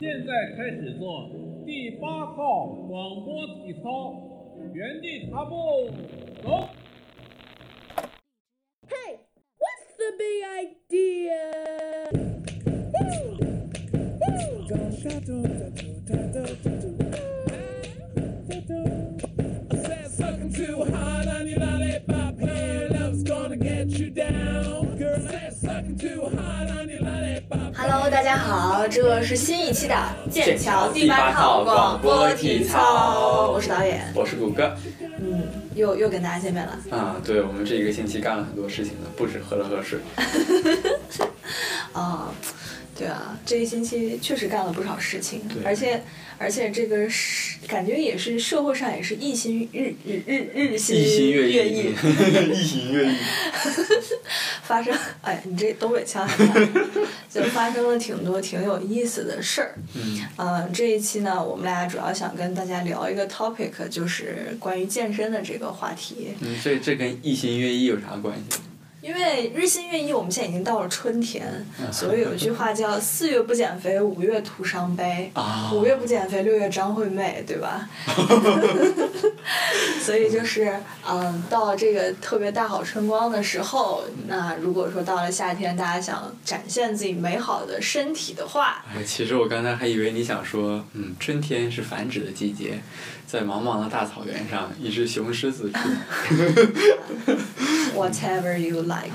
现在开始做第八套广播体操，原地踏步，走。Hey, what's the big idea? 家好，这是新一期的剑桥第第八八套套广播体操，我是导演，我是谷歌。嗯，又又跟大家见面了。啊，对我们这一个星期干了很多事情呢，不止喝了喝水。啊，对啊，这一星期确实干了不少事情，而且而且这个是感觉也是社会上也是日新日日日日新一心月月异，一心月异。发生，哎，你这东北腔就发生了挺多挺有意思的事儿。嗯，呃，这一期呢，我们俩主要想跟大家聊一个 topic，就是关于健身的这个话题。嗯，这这跟一心月异有啥关系？因为日新月异，我们现在已经到了春天，嗯所以有一句话叫“四月不减肥，五月徒伤悲”。啊五月不减肥，六月张惠妹，对吧？所以就是，嗯，到了这个特别大好春光的时候，那如果说到了夏天，大家想展现自己美好的身体的话，哎，其实我刚才还以为你想说，嗯，春天是繁殖的季节，在茫茫的大草原上，一只雄狮子出。whatever you like，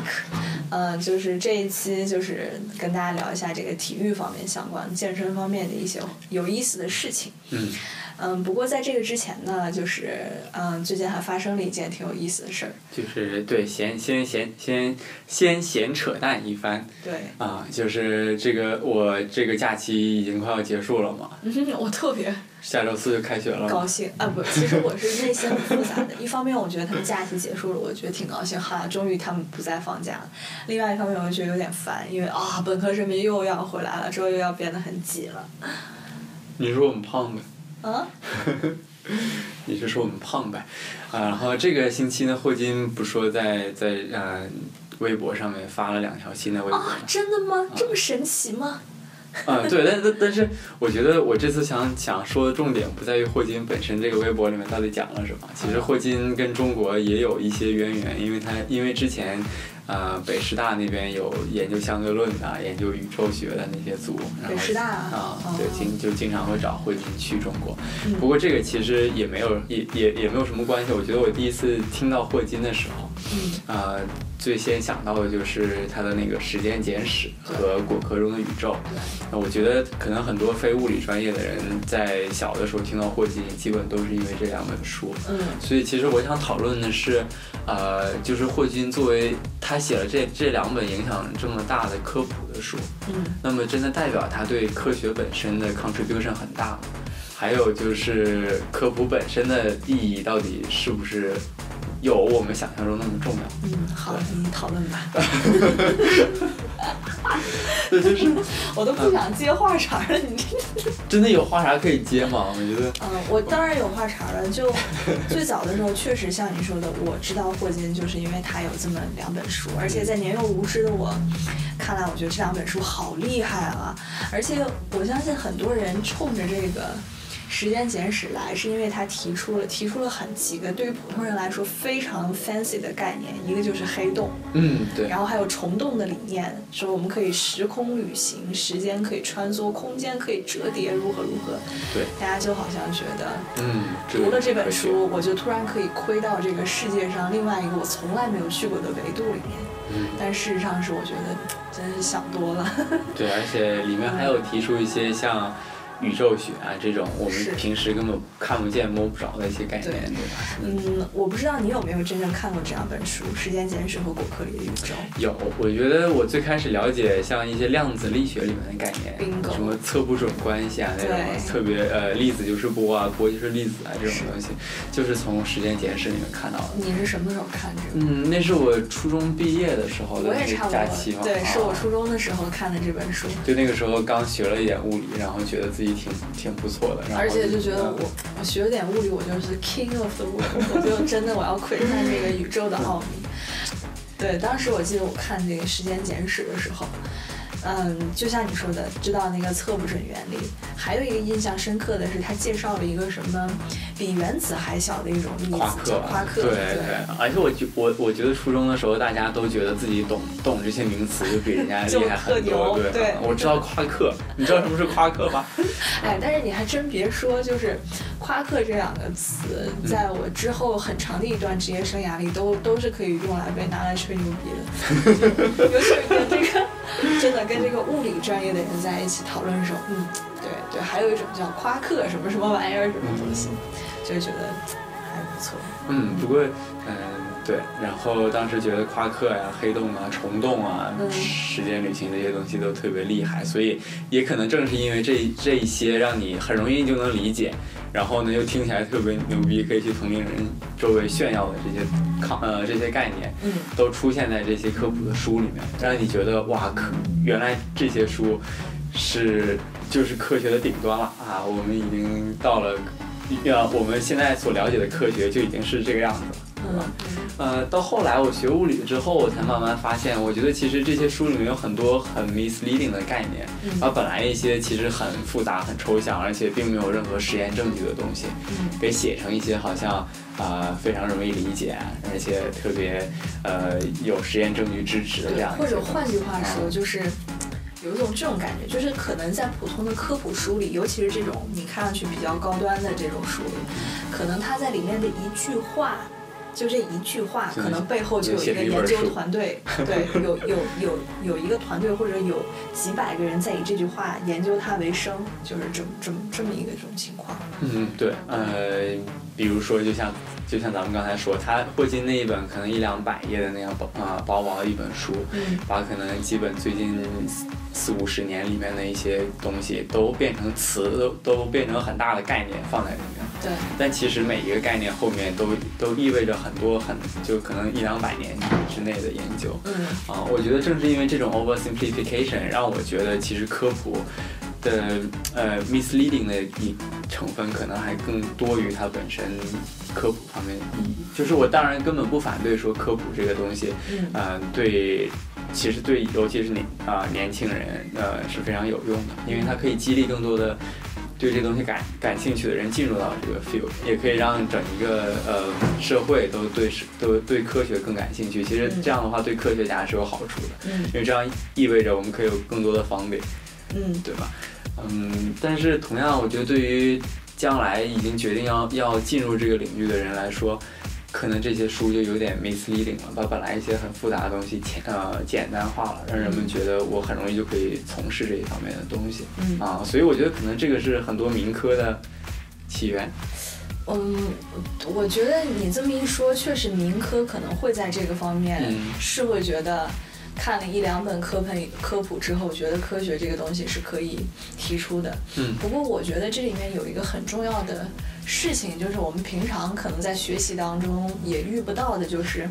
呃，就是这一期就是跟大家聊一下这个体育方面相关、健身方面的一些有意思的事情。嗯，嗯，不过在这个之前呢，就是嗯，最近还发生了一件挺有意思的事儿。就是对，闲先闲先先闲扯淡一番对，啊，就是这个我这个假期已经快要结束了嘛，我特别下周四就开学了。高兴啊！不，其实我是内心很复杂的。一方面，我觉得他们假期结束了，我觉得挺高兴，哈，终于他们不再放假了。另外一方面，我就觉得有点烦，因为啊，本科生们又要回来了，之后又要变得很挤了。你说我们胖呗？啊？你是说我们胖呗？啊，然后这个星期呢，霍金不说在在呃微博上面发了两条新的微博吗啊，真的吗？这么神奇吗？啊，对，但但但是，我觉得我这次想想说的重点不在于霍金本身这个微博里面到底讲了什么。其实霍金跟中国也有一些渊源，因为他因为之前，呃，北师大那边有研究相对论的、研究宇宙学的那些组，然后北师大啊，哦对，经就经常会找霍金去中国。嗯不过这个其实也没有也也也没有什么关系。我觉得我第一次听到霍金的时候，嗯呃，最先想到的就是他的那个《时间简史》和《果壳中的宇宙》。那我觉得可能很多非物理专业的人在小的时候听到霍金，基本都是因为这两本书。嗯所以其实我想讨论的是，呃，就是霍金作为他写了这这两本影响这么大的科普的书，嗯那么真的代表他对科学本身的 contribution 很大吗？还有就是科普本身的意义到底是不是有我们想象中那么重要？嗯，好，你讨论吧。这就是我都不想接话茬了，你这。真的有话茬可以接吗？我觉得嗯，我当然有话茬了。就最早的时候，确实像你说的，我知道霍金，就是因为他有这么两本书，而且在年幼无知的我看来，我觉得这两本书好厉害啊！而且我相信很多人冲着这个。时间简史来，是因为他提出了提出了很几个对于普通人来说非常 fancy 的概念，一个就是黑洞，嗯，对，然后还有虫洞的理念，说我们可以时空旅行，时间可以穿梭，空间可以折叠，如何如何。对，大家就好像觉得嗯，读了这本书，我就突然可以窥到这个世界上另外一个我从来没有去过的维度里面。嗯，但事实上是，我觉得真是想多了。对，而且里面还有提出一些像宇宙学啊这种我们平时根本看不见摸不着的一些概念，对对吧？嗯，我不知道你有没有真正看过这两本书《时间简史》和《果壳里的宇宙》。有，我觉得我最开始了解像一些量子力学里面的概念什么测不准关系啊那种特别呃粒子就是波啊，波就是粒子啊这种东西，就是从《时间简史》里面看到的。你是什么时候看这个？嗯，那是我初中毕业的时候的我也差不多假期嘛，，对，是我啊初中的时候看的这本书。就那个时候刚学了一点物理，然后觉得自己挺挺不错的，而且就觉得嗯我我学了点物理，我就是 king of the world，我就真的我要窥探 这个宇宙的奥秘。对，当时我记得我看这个《时间简史》的时候，嗯，就像你说的，知道那个测不准原理。还有一个印象深刻的是，他介绍了一个什么比原子还小的一种粒子，夸克叫，夸克。对对，而且我觉我我觉得初中的时候，大家都觉得自己懂懂这些名词，就比人家厉害很多。对，对我知道夸克，你知道什么是夸克吗？哎，但是你还真别说，就是夸克这两个词，在我之后很长的一段职业生涯里，都都是可以用来被拿来吹牛逼的。尤其是跟这个真的跟这个物理专业的人在一起讨论的时候，嗯，对对，还有一种叫夸克什么什么玩意儿什么东西，就觉得还不错。嗯，不过嗯对，然后当时觉得夸克呀、黑洞啊、虫洞啊、嗯时间旅行这些东西都特别厉害，所以也可能正是因为这这一些让你很容易就能理解，然后呢又听起来特别牛逼，可以去同龄人周围炫耀的这些抗呃这些概念，嗯，都出现在这些科普的书里面，让你觉得哇，可原来这些书是就是科学的顶端了啊！我们已经到了，呃，我们现在所了解的科学就已经是这个样子了。嗯。呃，到后来我学物理之后，我才慢慢发现，我觉得其实这些书里面有很多很 misleading 的概念，嗯。把本来一些其实很复杂、很抽象，而且并没有任何实验证据的东西，嗯。给写成一些好像啊、呃非常容易理解，而且特别呃有实验证据支持的这对，样或者换句话说，就是有一种这种感觉，就是可能在普通的科普书里，尤其是这种你看上去比较高端的这种书里，可能它在里面的一句话。就这一句话，可能背后就有一个研究团队，对，有有有有一个团队或者有几百个人在以这句话研究它为生，就是这么这么这么一个这种情况。嗯，对，呃，比如说，就像就像咱们刚才说，他霍金那一本可能一两百页的那样薄啊、薄薄的一本书，嗯把可能基本最近四四五十年里面的一些东西都变成词，都都变成很大的概念放在里面。对，但其实每一个概念后面都都意味着很多很就可能一两百年之内的研究。嗯啊，我觉得正是因为这种 oversimplification，让我觉得其实科普的呃 misleading 的一成分可能还更多于它本身科普方面的意义。就是我当然根本不反对说科普这个东西，嗯呃，对，其实对尤其是年啊、年轻人呃是非常有用的，因为它可以激励更多的。对这东西感感兴趣的人进入到这个 field，也可以让整一个呃社会都对都对科学更感兴趣。其实这样的话对科学家是有好处的，嗯因为这样意味着我们可以有更多的方便，嗯对吧？嗯，但是同样，我觉得对于将来已经决定要要进入这个领域的人来说，可能这些书就有点 misleading 了，把本来一些很复杂的东西简呃简单化了，让人们觉得我很容易就可以从事这一方面的东西嗯啊，所以我觉得可能这个是很多民科的起源。嗯，我觉得你这么一说，确实民科可能会在这个方面嗯是会觉得。看了一两本科普科普之后，觉得科学这个东西是可以提出的。嗯不过我觉得这里面有一个很重要的事情，就是我们平常可能在学习当中也遇不到的，就是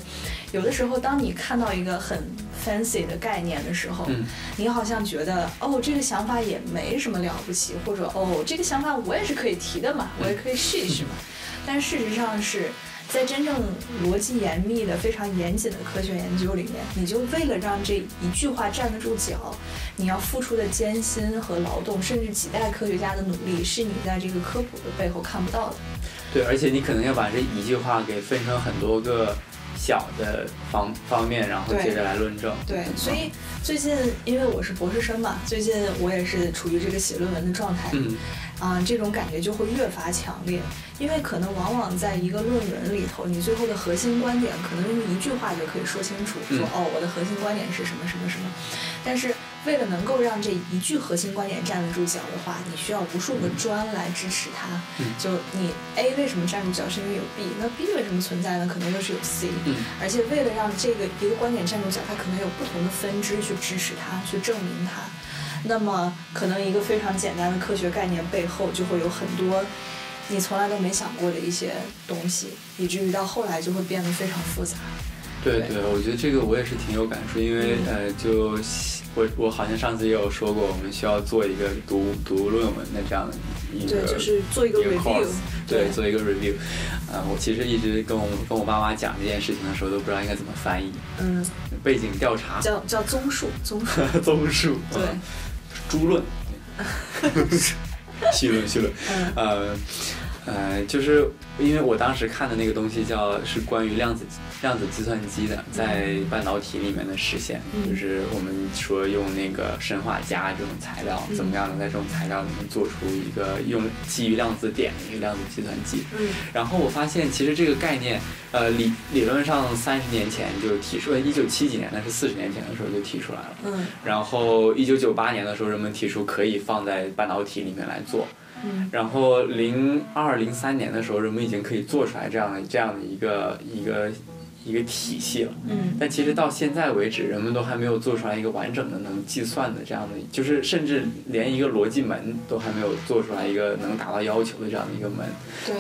有的时候当你看到一个很 fancy 的概念的时候，嗯你好像觉得哦，这个想法也没什么了不起，或者哦，这个想法我也是可以提的嘛，我也可以试一试嘛。但事实上是在真正逻辑严密的、非常严谨的科学研究里面，你就为了让这一句话站得住脚，你要付出的艰辛和劳动，甚至几代科学家的努力，是你在这个科普的背后看不到的。对，而且你可能要把这一句话给分成很多个小的方方面，然后接着来论证。对，所以最近因为我是博士生嘛，最近我也是处于这个写论文的状态。嗯啊、这种感觉就会越发强烈，因为可能往往在一个论文里头，你最后的核心观点可能用一句话就可以说清楚，说嗯哦，我的核心观点是什么什么什么。但是为了能够让这一句核心观点站得住脚的话，你需要无数个砖来支持它。嗯就你 A 为什么站住脚，是因为有 B，那 B 为什么存在呢？可能又是有 C。嗯而且为了让这个一个观点站住脚，它可能有不同的分支去支持它，去证明它。那么，可能一个非常简单的科学概念背后，就会有很多你从来都没想过的一些东西，以至于到后来就会变得非常复杂。对对对，我觉得这个我也是挺有感触，因为呃，就我我好像上次也有说过，我们需要做一个读读论文的这样的一个对，就是做一个 review。对，做一个 review。呃，我其实一直跟我跟我爸妈讲这件事情的时候，都不知道应该怎么翻译。嗯背景调查，叫叫综述，综述，综述，对，嗯 诸论，细论细论，嗯。呃呃，就是因为我当时看的那个东西叫是关于量子量子计算机的，在半导体里面的实现，嗯就是我们说用那个砷化镓这种材料，嗯怎么样能在这种材料里面做出一个用基于量子点的一个量子计算机。嗯然后我发现，其实这个概念，呃，理理论上三十年前就提出，一九七几年，那是四十年前的时候就提出来了。嗯然后一九九八年的时候，人们提出可以放在半导体里面来做。嗯然后零二零三年的时候，人们已经可以做出来这样的这样的一个一个一个体系了。嗯但其实到现在为止，人们都还没有做出来一个完整的能计算的这样的，就是甚至连一个逻辑门都还没有做出来一个能达到要求的这样的一个门。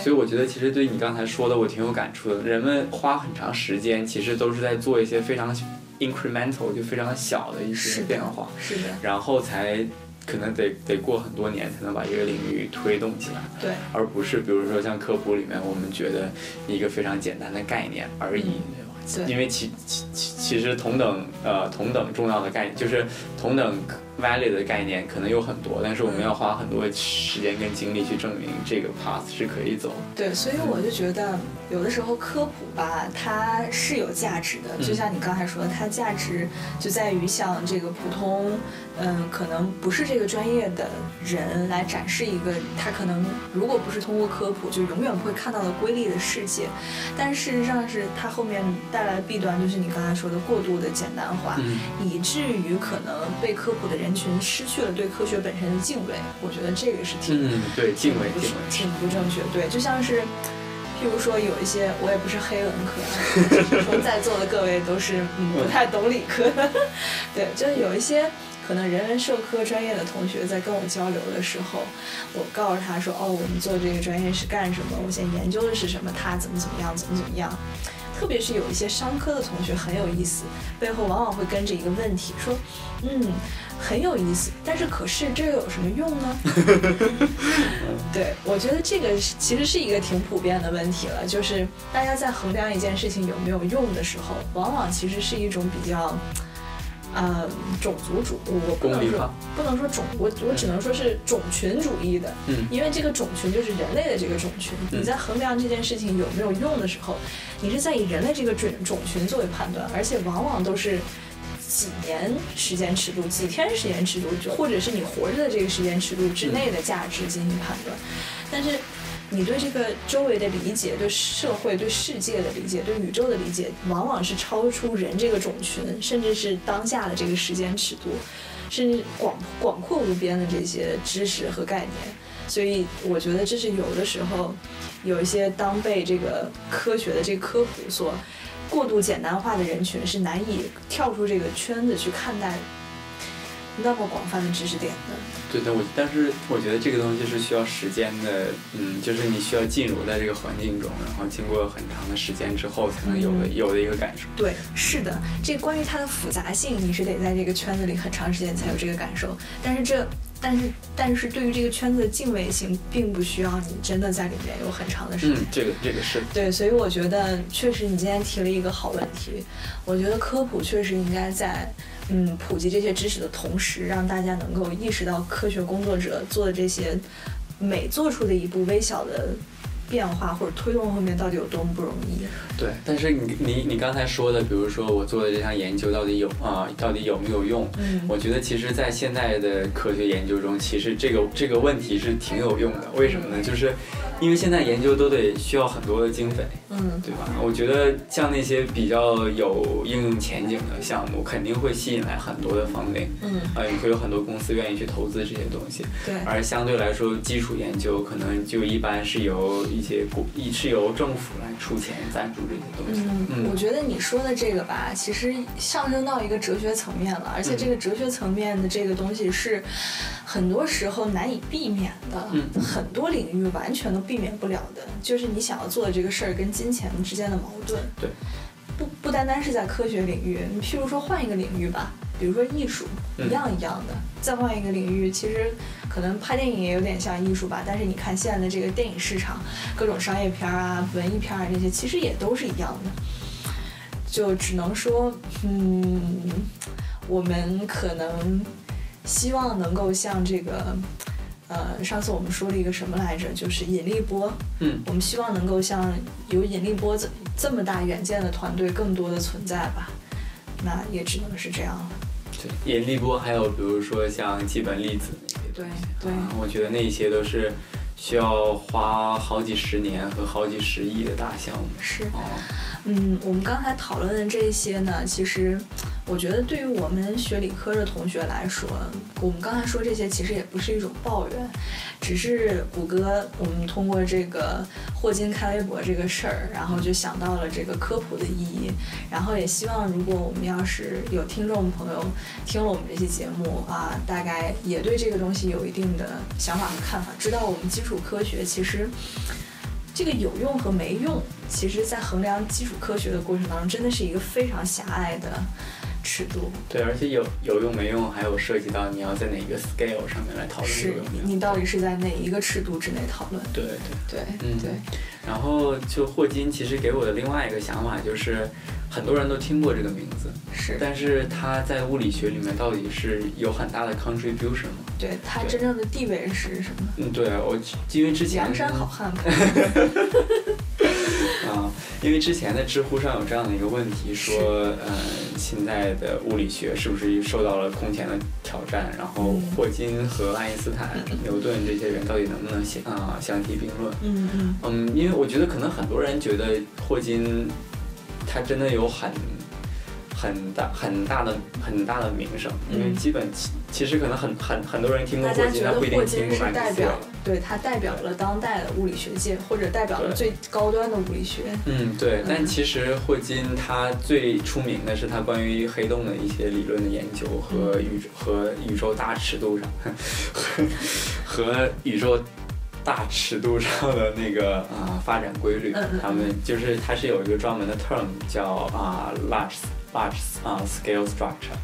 所以，我觉得，其实对你刚才说的，我挺有感触的。人们花很长时间，其实都是在做一些非常 incremental，就非常小的一些变化，是的，然后才可能得得过很多年才能把这个领域推动起来，对，而不是比如说像科普里面，我们觉得一个非常简单的概念而已。对吧对因为其其其其实同等呃同等重要的概念，就是同等 valid 的概念可能有很多，但是我们要花很多时间跟精力去证明这个 path 是可以走。对，所以我就觉得有的时候科普吧，它是有价值的。就像你刚才说的，它价值就在于像这个普通，嗯，可能不是这个专业的人来展示一个他可能如果不是通过科普，就永远不会看到的瑰丽的世界。但事实上是它后面带来的弊端，就是你刚才说的过度的简单化，嗯以至于可能被科普的人群失去了对科学本身的敬畏。我觉得这个是挺嗯，对，敬畏不敬畏。挺不正确。对，就像是，譬如说有一些，我也不是黑文科 说在座的各位都是嗯不太懂理科的，对，就是有一些。可能人文社科专业的同学在跟我交流的时候，我告诉他说：“哦，我们做这个专业是干什么？我现在研究的是什么？他怎么怎么样，怎么怎么样。”特别是有一些商科的同学很有意思，背后往往会跟着一个问题说：“嗯，很有意思，但是可是这又有什么用呢？” 对，我觉得这个是其实是一个挺普遍的问题了，就是大家在衡量一件事情有没有用的时候，往往其实是一种比较。呃，种族主，我不能说不能说种，我我只能说是种群主义的，嗯因为这个种群就是人类的这个种群。嗯你在衡量这件事情有没有用的时候，你是在以人类这个种种群作为判断，而且往往都是几年时间尺度、几天时间尺度，或者是你活着的这个时间尺度之内的价值进行判断。但是你对这个周围的理解、对社会、对世界的理解、对宇宙的理解，往往是超出人这个种群，甚至是当下的这个时间尺度，甚至广广阔无边的这些知识和概念。所以我觉得这是有的时候，有一些当被这个科学的这科普所过度简单化的人群是难以跳出这个圈子去看待那么广泛的知识点的。对的，我但是我觉得这个东西是需要时间的，嗯，就是你需要进入在这个环境中，然后经过很长的时间之后才能有的、嗯有的一个感受。对，是的，这关于它的复杂性，你是得在这个圈子里很长时间才有这个感受。但是这，但是但是对于这个圈子的敬畏性，并不需要你真的在里面有很长的时间。嗯，这个这个是对，所以我觉得确实你今天提了一个好问题。我觉得科普确实应该在嗯普及这些知识的同时，让大家能够意识到科学工作者做的这些每做出的一步微小的变化或者推动后面到底有多么不容易。对。但是你你你刚才说的，比如说我做的这项研究到底有啊、到底有没有用？嗯我觉得其实，在现在的科学研究中，其实这个这个问题是挺有用的。为什么呢？就是因为现在研究都得需要很多的经费，嗯对吧？我觉得像那些比较有应用前景的项目，肯定会吸引来很多的 funding，嗯，啊，也会有很多公司愿意去投资这些东西。对。而相对来说，基础研究可能就一般是由一些国，一是由政府来出钱赞助这些东西。嗯，我觉得你说的这个吧，其实上升到一个哲学层面了，而且这个哲学层面的这个东西是很多时候难以避免的，嗯很多领域完全都避免不了的，就是你想要做的这个事儿跟金钱之间的矛盾。对，不不单单是在科学领域，你譬如说换一个领域吧，比如说艺术，嗯一样一样的。再换一个领域，其实可能拍电影也有点像艺术吧，但是你看现在的这个电影市场，各种商业片儿啊、文艺片儿啊这些，其实也都是一样的。就只能说，嗯，我们可能希望能够像这个，呃，上次我们说了一个什么来着？就是引力波。嗯我们希望能够像有引力波这这么大远见的团队更多的存在吧。那也只能是这样了。对，引力波还有比如说像基本粒子那些对对啊我觉得那些都是需要花好几十年和好几十亿的大项目。是。哦，嗯，我们刚才讨论的这些呢，其实我觉得对于我们学理科的同学来说，我们刚才说这些其实也不是一种抱怨，只是谷歌我们通过这个霍金开微博这个事儿，然后就想到了这个科普的意义，然后也希望如果我们要是有听众朋友听了我们这期节目啊，大概也对这个东西有一定的想法和看法，知道我们基础科学其实。这个有用和没用，其实在衡量基础科学的过程当中，真的是一个非常狭隘的尺度。对，而且有有用没用，还有涉及到你要在哪个 scale 上面来讨论这个用没用。你到底是在哪一个尺度之内讨论？对对。对，嗯对，然后就霍金其实给我的另外一个想法就是，很多人都听过这个名字，是，但是他在物理学里面到底是有很大的 contribution 吗？对他真正的地位是什么？嗯，对我因为之前梁山好汉 因为之前的知乎上有这样的一个问题，说，呃，现在的物理学是不是受到了空前的挑战？然后嗯霍金和爱因斯坦、牛顿这些人到底能不能相啊、相提并论？嗯，因为我觉得可能很多人觉得霍金他真的有很很大很大的很大的名声，因为嗯基本其其实可能很很很多人听过霍金，但不一定听霍金是过马克思韦代表，对他代表了当代的物理学界，或者代表了最高端的物理学。嗯，对，但嗯其实霍金他最出名的是他关于黑洞的一些理论的研究和宇宙和宇宙大尺度上和 和宇宙大尺度上的那个啊、发展规律。他们就是它是有一个专门的 term 叫啊、large large 啊、scale structure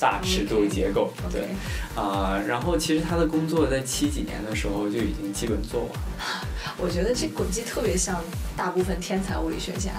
大尺度结构，对啊、然后其实他的工作在七几年的时候就已经基本做完了。我觉得这轨迹特别像大部分天才物理学家，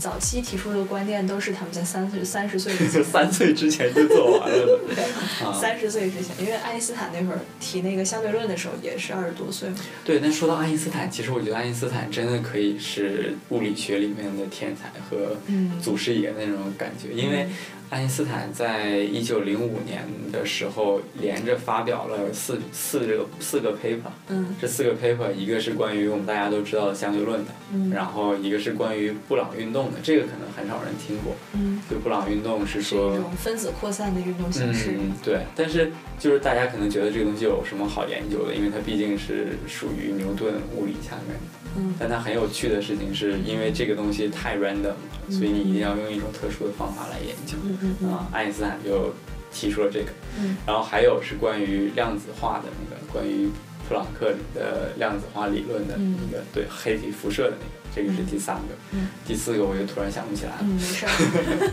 早期提出的观念都是他们在三岁三十岁 三岁之前就做完了。三十岁之前，因为爱因斯坦那会儿提那个相对论的时候也是二十多岁嘛。对，那说到爱因斯坦，其实我觉得爱因斯坦真的可以是物理学里面的天才和嗯。祖师爷那种感觉，因为爱因斯坦在一九零五年的时候连着发表了四四个四个 paper，嗯这四个 paper 一个是关于我们大家都知道的相对论的，嗯然后一个是关于布朗运动的，这个可能很少人听过。嗯，就布朗运动是是说一种分子扩散的运动形式。嗯，对，但是就是大家可能觉得这个东西有什么好研究的，因为它毕竟是属于牛顿物理下面的。嗯但它很有趣的事情是，因为这个东西太 random 了，所以你一定要用一种特殊的方法来研究。嗯嗯嗯啊，爱因斯坦就提出了这个，嗯然后还有是关于量子化的那个，关于普朗克的量子化理论的嗯那个，对黑体辐射的那个，这个是第三个。嗯第四个我就突然想不起来了。嗯，没事儿。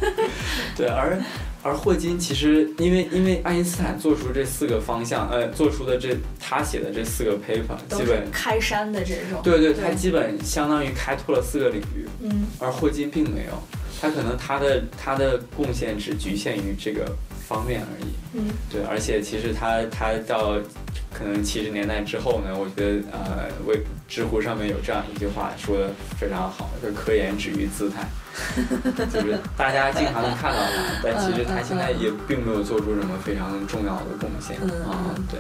对，而而霍金其实因为因为爱因斯坦做出这四个方向，呃，做出的这他写的这四个 paper，基本开山的这种。对对，对他基本相当于开拓了四个领域，嗯而霍金并没有，他可能他的他的贡献只局限于这个方面而已。嗯。对，而且其实他他到可能七十年代之后呢，我觉得呃，为知乎上面有这样一句话说的非常好，就是科研止于姿态，就是大家经常能看到他，但其实他现在也并没有做出什么非常重要的贡献。嗯啊嗯，对，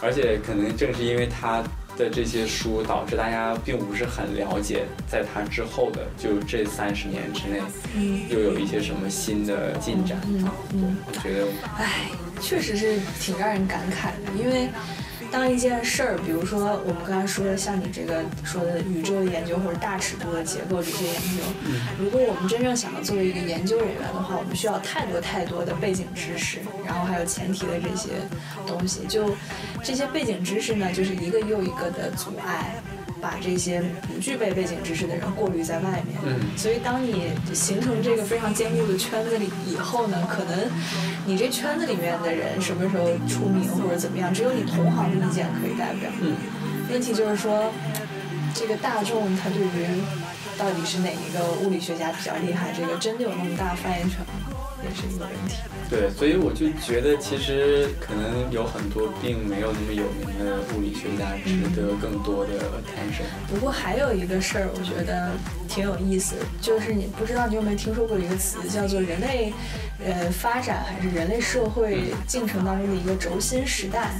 而且可能正是因为他。的这些书导致大家并不是很了解，在他之后的就这三十年之内，嗯，又有一些什么新的进展嗯啊？对嗯，我觉得唉，确实是挺让人感慨的，因为当一件事儿，比如说我们刚才说的，像你这个说的宇宙的研究或者大尺度的结构这些研究，如果我们真正想要作为一个研究人员的话，我们需要太多太多的背景知识，然后还有前提的这些东西。就这些背景知识呢，就是一个又一个的阻碍。把这些不具备背景知识的人过滤在外面，嗯所以当你形成这个非常坚固的圈子里以后呢，可能你这圈子里面的人什么时候出名或者怎么样，只有你同行的意见可以代表。嗯问题就是说，这个大众他对于到底是哪一个物理学家比较厉害，这个真的有那么大发言权吗？也是一个问题。对，所以我就觉得其实可能有很多并没有那么有名的物理学家值得更多的 attention。不过还有一个事儿，我觉得挺有意思，就是你不知道你有没有听说过一个词，叫做人类，呃，发展还是人类社会进程当中的一个轴心时代，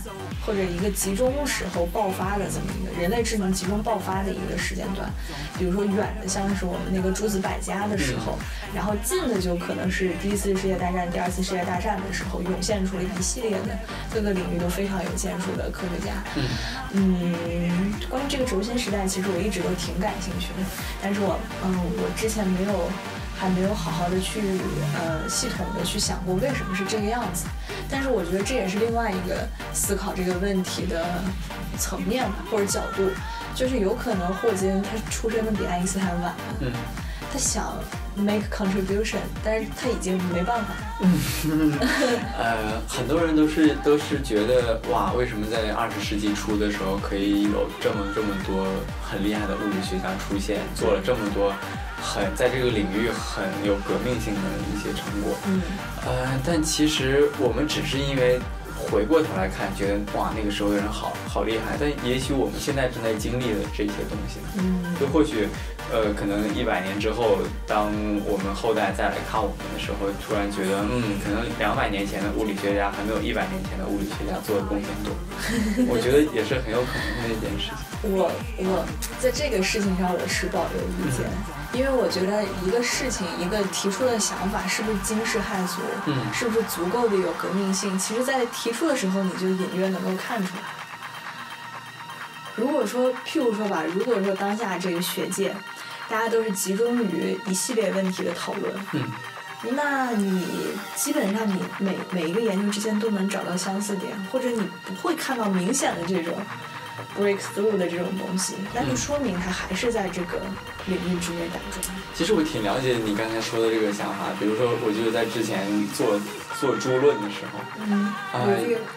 或者一个集中时候爆发的这么一个人类智能集中爆发的一个时间段。比如说远的像是我们那个诸子百家的时候，然后近的就可能是第一次世界大战、第二次世界大战的时候，涌现出了一系列的各个领域都非常有建树的科学家。嗯，关于这个轴心时代，其实我一直都挺感兴趣的，但是我，嗯，我之前没有，还没有好好的去，呃，系统的去想过为什么是这个样子。但是我觉得这也是另外一个思考这个问题的层面吧，或者角度，就是有可能霍金他出生的比爱因斯坦晚，嗯，他想 make contribution，但是他已经没办法。呃，很多人都是都是觉得哇，为什么在二十世纪初的时候可以有这么这么多很厉害的物理学家出现，做了这么多很在这个领域很有革命性的一些成果。嗯呃，但其实我们只是因为回过头来看，觉得哇那个时候的人好好厉害，但也许我们现在正在经历的这些东西，嗯就或许，呃，可能一百年之后，当我们后代再来看我们的时候，突然觉得，嗯，可能两百年前的物理学家还没有一百年前的物理学家做的贡献多。我觉得也是很有可能的一件事情。我我在这个事情上我持保留意见，因为我觉得一个事情一个提出的想法是不是惊世骇俗，嗯是不是足够的有革命性，其实在提出的时候你就隐约能够看出来。如果说，譬如说吧，如果说当下这个学界，大家都是集中于一系列问题的讨论，嗯。那你基本上你每每一个研究之间都能找到相似点，或者你不会看到明显的这种 breakthrough 的这种东西，那就说明它还是在这个领域之内打转。其实我挺了解你刚才说的这个想法，比如说，我就是在之前做做诸论的时候，嗯，啊、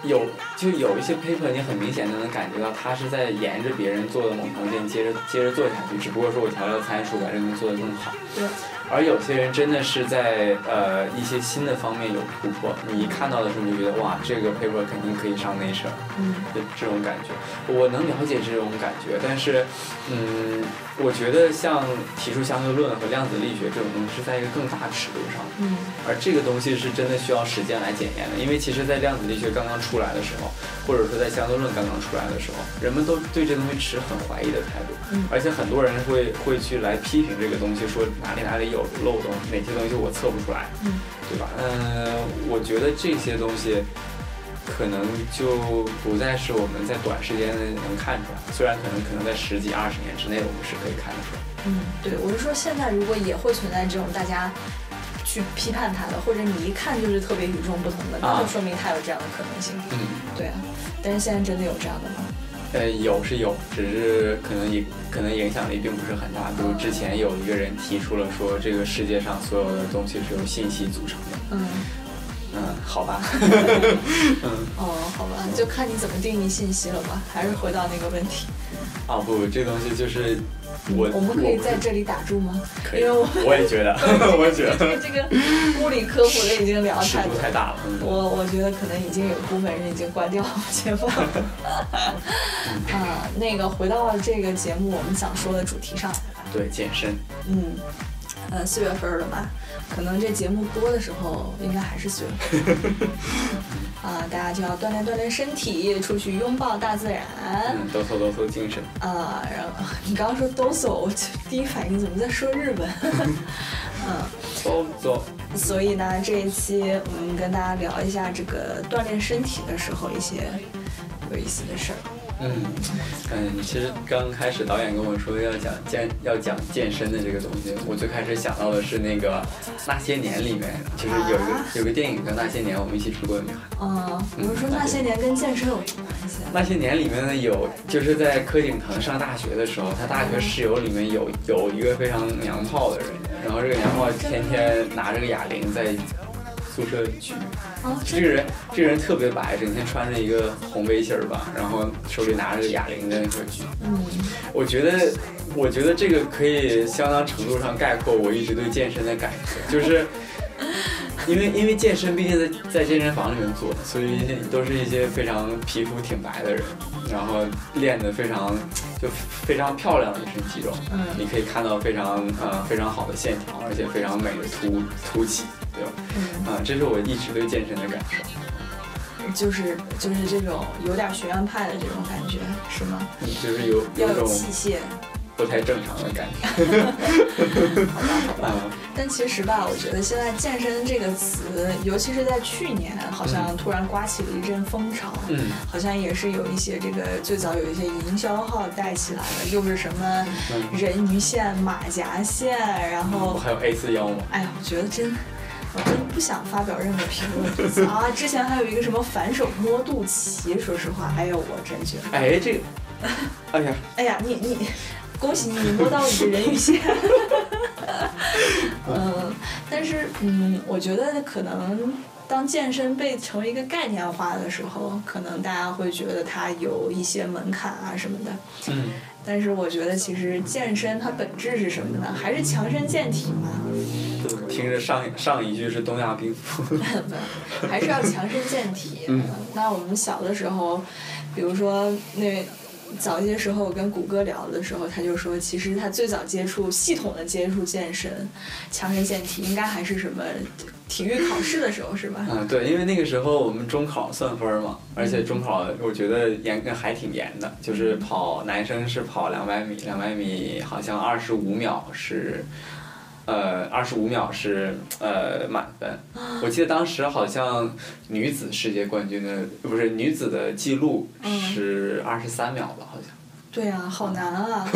有就有一些 paper，你很明显的能感觉到他是在沿着别人做的某条线接着接着做下去，只不过说我调调参数，把这个东西做得更好。对。而有些人真的是在呃一些新的方面有突破，你一看到的时候你就觉得哇，这个 paper 肯定可以上 Nature，嗯就这种感觉，我能了解这种感觉，但是，嗯，我觉得像提出相对论和量子力学这种东西是在一个更大尺度上的。嗯而这个东西是真的需要时间来检验的，因为其实，在量子力学刚刚出来的时候，或者说在相对论刚刚出来的时候，人们都对这东西持很怀疑的态度，嗯而且很多人会会去来批评这个东西，说哪里哪里有漏洞，哪些东西我测不出来，嗯对吧？嗯，我觉得这些东西可能就不再是我们在短时间内能看出来，虽然可能可能在十几二十年之内我们是可以看得出来。嗯，对，我是说现在如果也会存在这种大家去批判它的，或者你一看就是特别与众不同的，那啊就说明它有这样的可能性。嗯。对啊，但是现在真的有这样的吗？呃，有是有，只是可能影可能影响力并不是很大。比如之前有一个人提出了说，这个世界上所有的东西是由信息组成的。嗯，嗯，好吧。嗯哦，好吧，就看你怎么定义信息了吧。还是回到那个问题，啊不，这东西就是我我们可以在这里打住吗？可以因为我我也觉得，我也觉这个得这个物理科普的已经聊尺太太大了。嗯我我觉得可能已经有部分人已经关掉我们节目了。啊，那个回到这个节目我们想说的主题上来吧。对，健身。嗯，呃，四月份了吧？可能这节目播的时候应该还是四月份。啊，大家就要锻炼锻炼身体，出去拥抱大自然。嗯，抖擞抖擞精神。啊，然后你刚刚说抖擞，我就第一反应怎么在说日本？嗯。抖擞。所以呢，这一期我们跟大家聊一下这个锻炼身体的时候一些有意思的事儿。嗯嗯，其实刚开始导演跟我说要讲健要讲健身的这个东西，我最开始想到的是那个《那些年》里面，就是有一个、啊有个电影叫《那些年我们一起出国的女孩》。嗯，我是说那些年跟健身有什么关系啊？那些年里面呢，有就是在柯景腾上大学的时候，他大学室友里面有有一个非常娘炮的人，然后这个娘炮天天拿着个哑铃在宿舍区。哦，这个人，这个人特别白，整天穿着一个红背心儿吧，然后手里拿着个哑铃在那块儿举。嗯，我觉得，我觉得这个可以相当程度上概括我一直对健身的感觉，就是因为因为健身毕竟在在健身房里面做，所以都是一些非常皮肤挺白的人，然后练得非常就非常漂亮的一身肌肉，嗯你可以看到非常呃非常好的线条，而且非常美的凸凸起，对吧？嗯，啊、这是我一直对健身的感受。就是就是这种有点学院派的这种感觉，是吗？嗯就是有要有有种器械，不太正常的感觉。好吧好吧。啊，但其实吧，我觉得现在“健身”这个词，尤其是在去年，好像突然刮起了一阵风潮。嗯，好像也是有一些这个最早有一些营销号带起来的，又是什么嗯人鱼线、马甲线，然后还有 A 四腰吗？哎呀，我觉得真，我真不想发表任何评论 啊！之前还有一个什么反手摸肚脐，说实话，哎呦，我真觉得，哎，这个，哎呀，哎呀，你你，恭喜你，你摸到你的人鱼线。嗯，但是嗯，我觉得可能当健身被成为一个概念化的时候，可能大家会觉得它有一些门槛啊什么的。嗯，但是我觉得其实健身它本质是什么呢？还是强身健体嘛。听着上上一句是东亚病夫。还是要强身健体。嗯那我们小的时候，比如说那早一些时候我跟谷歌聊的时候，他就说，其实他最早接触系统的接触健身、强身健体，应该还是什么体育考试的时候，是吧？嗯，对，因为那个时候我们中考算分儿嘛，而且中考我觉得严格还挺严的，就是跑男生是跑两百米，两百米好像二十五秒是。呃，二十五秒是呃满分。我记得当时好像女子世界冠军的不是女子的记录是二十三秒吧，好像。对啊，好难啊！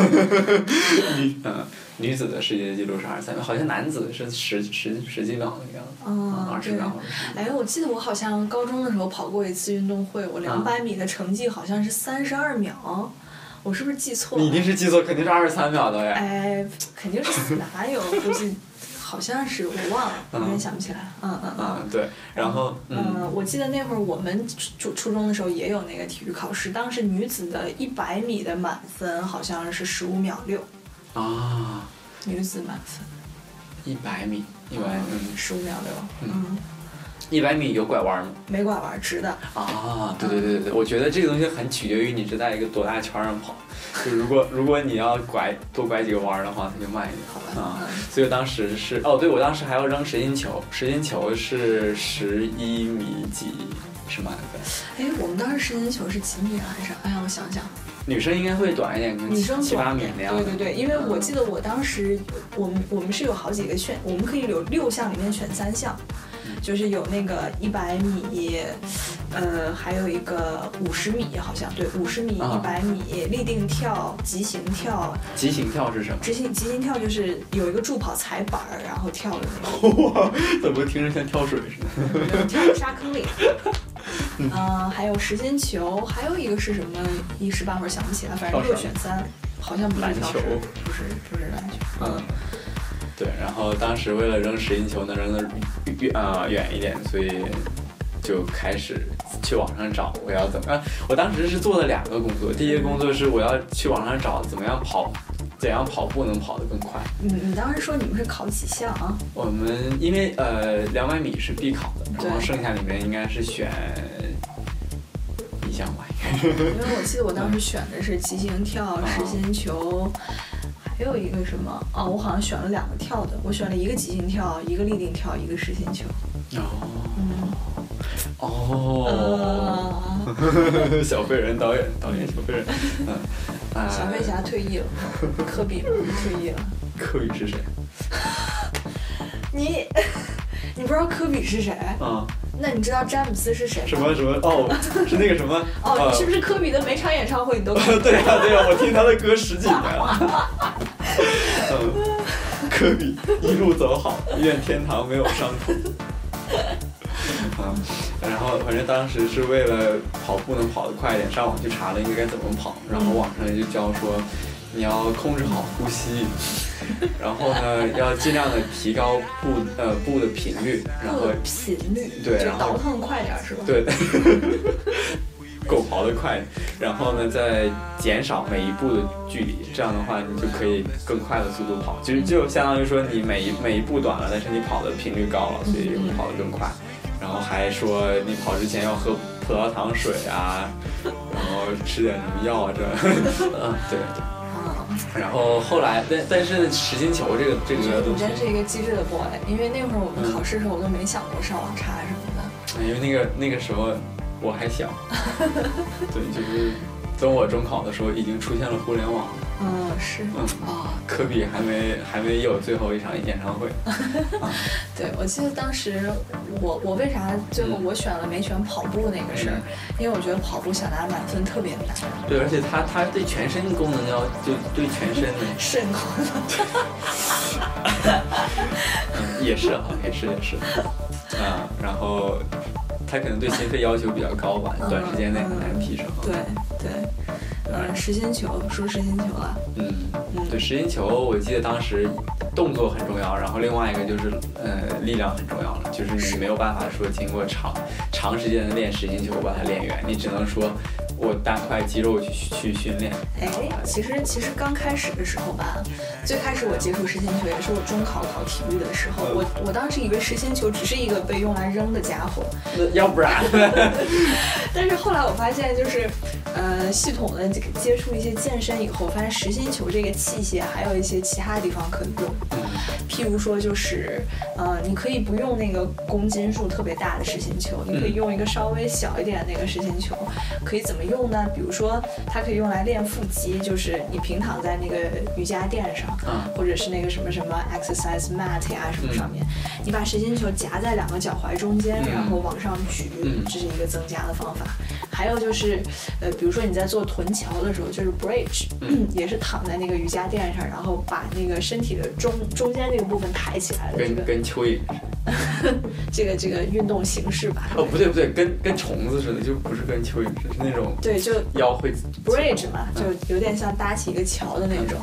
女嗯，女子的世界纪录是二十三秒，好像男子是十十十几秒那样子，嗯二十对秒。哎，我记得我好像高中的时候跑过一次运动会，我两百米的成绩好像是三十二秒，我是不是记错了？你一定是记错，肯定是二十三秒的呀。哎，肯定是哪有？估计好像是我忘了，有点嗯想不起来。嗯嗯嗯。嗯，对，然后嗯，嗯，我记得那会儿我们初初中的时候也有那个体育考试，当时女子的一百米的满分好像是十五秒六，啊，女子满分，一百米，一百米，十五秒六，嗯嗯，一百米有拐弯吗？没拐弯，直的，啊，对对对对对，我觉得这个东西很取决于你是在一个多大圈儿上跑，就如果如果你要拐多拐几个弯儿的话，它就慢一点。好吧？啊嗯，所以当时是哦，对我当时还要扔实心球，实心球是十一米几是满分，哎，我们当时实心球是几米来着？哎呀，我想想，女生应该会短一点，女生七八米那样。对对对，因为我记得我当时我们我们是有好几个选，我们可以有六项里面选三项，就是有那个一百米，呃，还有一个五十米，好像对，五十米、啊一百米、立定跳、急行跳。急行跳是什么？急行急行跳就是有一个助跑踩板儿，然后跳的那个。哇，怎么听着像跳水似的？跳到沙坑里。嗯、还有实心球，还有一个是什么？一时半会儿想不起来，反正六选三，好像不是篮球不是不是篮球。嗯，对，然后当时为了扔实心球能扔的远啊远一点，所以就开始去网上找我要怎么样。我当时是做了两个工作，第一个工作是我要去网上找怎么样跑，怎样跑步能跑得更快。你你当时说你们是考几项啊？我们因为呃两百米是必考的，然后剩下里面应该是选一项吧。因为我记得我当时选的是急行跳、实心球，还有一个什么？哦，我好像选了两个跳的，我选了一个急行跳，一个立定跳，一个实心球。哦嗯。哦，呃，小飞人导演导演小飞人，嗯，啊小飞侠退役了，科比退役了。科比是谁？你 你不知道科比是谁？啊，那你知道詹姆斯是谁吗？什么什么？哦，是那个什么？哦，你是不是？科比的每场演唱会你都 看？对呀对呀，我听他的歌十几年了。嗯，科比一路走好，愿天堂没有伤痛。嗯，然后反正当时是为了跑步能跑得快一点，上网去查了应该该怎么跑，然后网上就教说，你要控制好呼吸，然后呢，要尽量的提高步呃步的频率，然后频率，就对然后倒腾快点是吧？对，狗刨得快，然后呢，再减少每一步的距离，这样的话，你就可以更快的速度跑。其实就相当于说，你每一每一步短了，但是你跑的频率高了，所以会跑得更快。然后还说你跑之前要喝葡萄糖水啊，然后吃点什么药啊，这，嗯，对。嗯，然后后来，但但是实心球这个这个东西你真，是一个机智的 boy，因为那会儿我们考试的时候，我都没想过上网查什么的。因为那个那个时候我还小，对，就是等我中考的时候，已经出现了互联网了。嗯，是。嗯。哦，科比还没还没有最后一场演唱会，对，我记得当时我我为啥最后我选了没选跑步那个事儿，因为我觉得跑步想拿满分特别难，对，而且他他对全身功能要就对全身的，肾功能。嗯，也是哈，也是也是，啊，然后他可能对心肺要求比较高吧，短时间内很难提升。对对，嗯，实心球说实心球了，嗯，对，实心球我记得当时动作很重要，然后另外一个就是呃力量很重要了，就是你没有办法说经过长长时间的练实心球把它练圆，你只能说我大块肌肉去去训练。哎，其实其实刚开始的时候吧，最开始我接触实心球也是我中考考体育的时候，我我当时以为实心球只是一个被用来扔的家伙，那要不然，但是后来我发现，就是，呃，系统的这个接触一些健身以后，发现实心球这个器械还有一些其他地方可以用，譬如说就是，呃，你可以不用那个公斤数特别大的实心球，你可以用一个稍微小一点的那个实心球，可以怎么用呢？比如说，它可以用来练腹肌，就是你平躺在那个瑜伽垫上，嗯。或者是那个什么什么 exercise mat 呀什么上面，你把实心球夹在两个脚踝中间，嗯。然后往上举，嗯。这是一个增加的方法。还有就是，呃，比如说你在做臀桥的时候，就是 bridge，、嗯。也是躺在那个瑜伽垫上，然后把那个身体的中中间那个部分抬起来的这跟个跟蚯蚓，这个这个运动形式吧。哦不对不对，跟跟虫子似的，就不是跟蚯蚓似的，是那种对，就腰会 bridge 嘛，就有点像搭起一个桥的那种。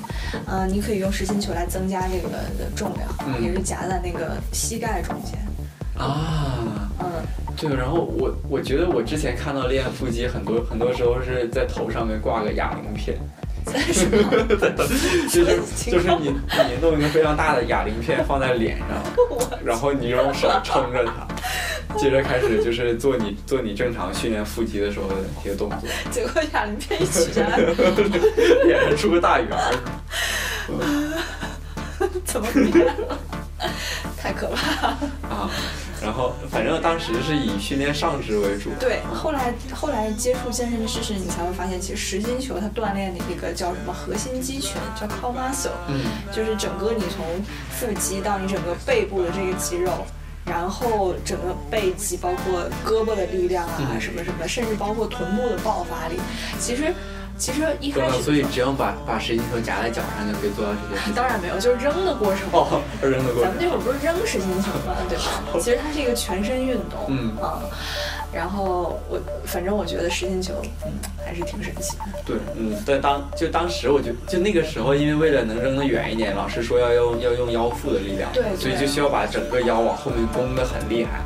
嗯、你可以用实心球来增加这个的重量，嗯也是夹在那个膝盖中间。啊。嗯，对，然后我我觉得我之前看到练腹肌，很多很多时候是在头上面挂个哑铃片？就是就是你你弄一个非常大的哑铃片放在脸上，然后你用手撑着它，接着开始就是做你做你正常训练腹肌的时候的一些动作，结果哑铃片一取下来，脸上出个大圆儿。怎么变了？太可怕了。啊，然后反正当时是以训练上肢为主。对，后来后来接触健身知识，你才会发现，其实实心球它锻炼的一个叫什么核心肌群，叫 core muscle，嗯就是整个你从腹肌到你整个背部的这个肌肉。然后整个背肌，包括胳膊的力量啊，嗯什么什么，甚至包括臀部的爆发力。其实，其实一开，始所以只要把把实心球夹在脚上就可以做到这些。当然没有，就是扔的过程。哦，扔的过程咱们。那会儿不是扔实心球吗？对吧？其实它是一个全身运动，嗯啊。然后我反正我觉得实心球，嗯，还是挺神奇的。对，嗯，但当就当时我就就那个时候，因为为了能扔得远一点，老师说要用要用腰腹的力量，对所以就需要把整个腰往后面弓得很厉害。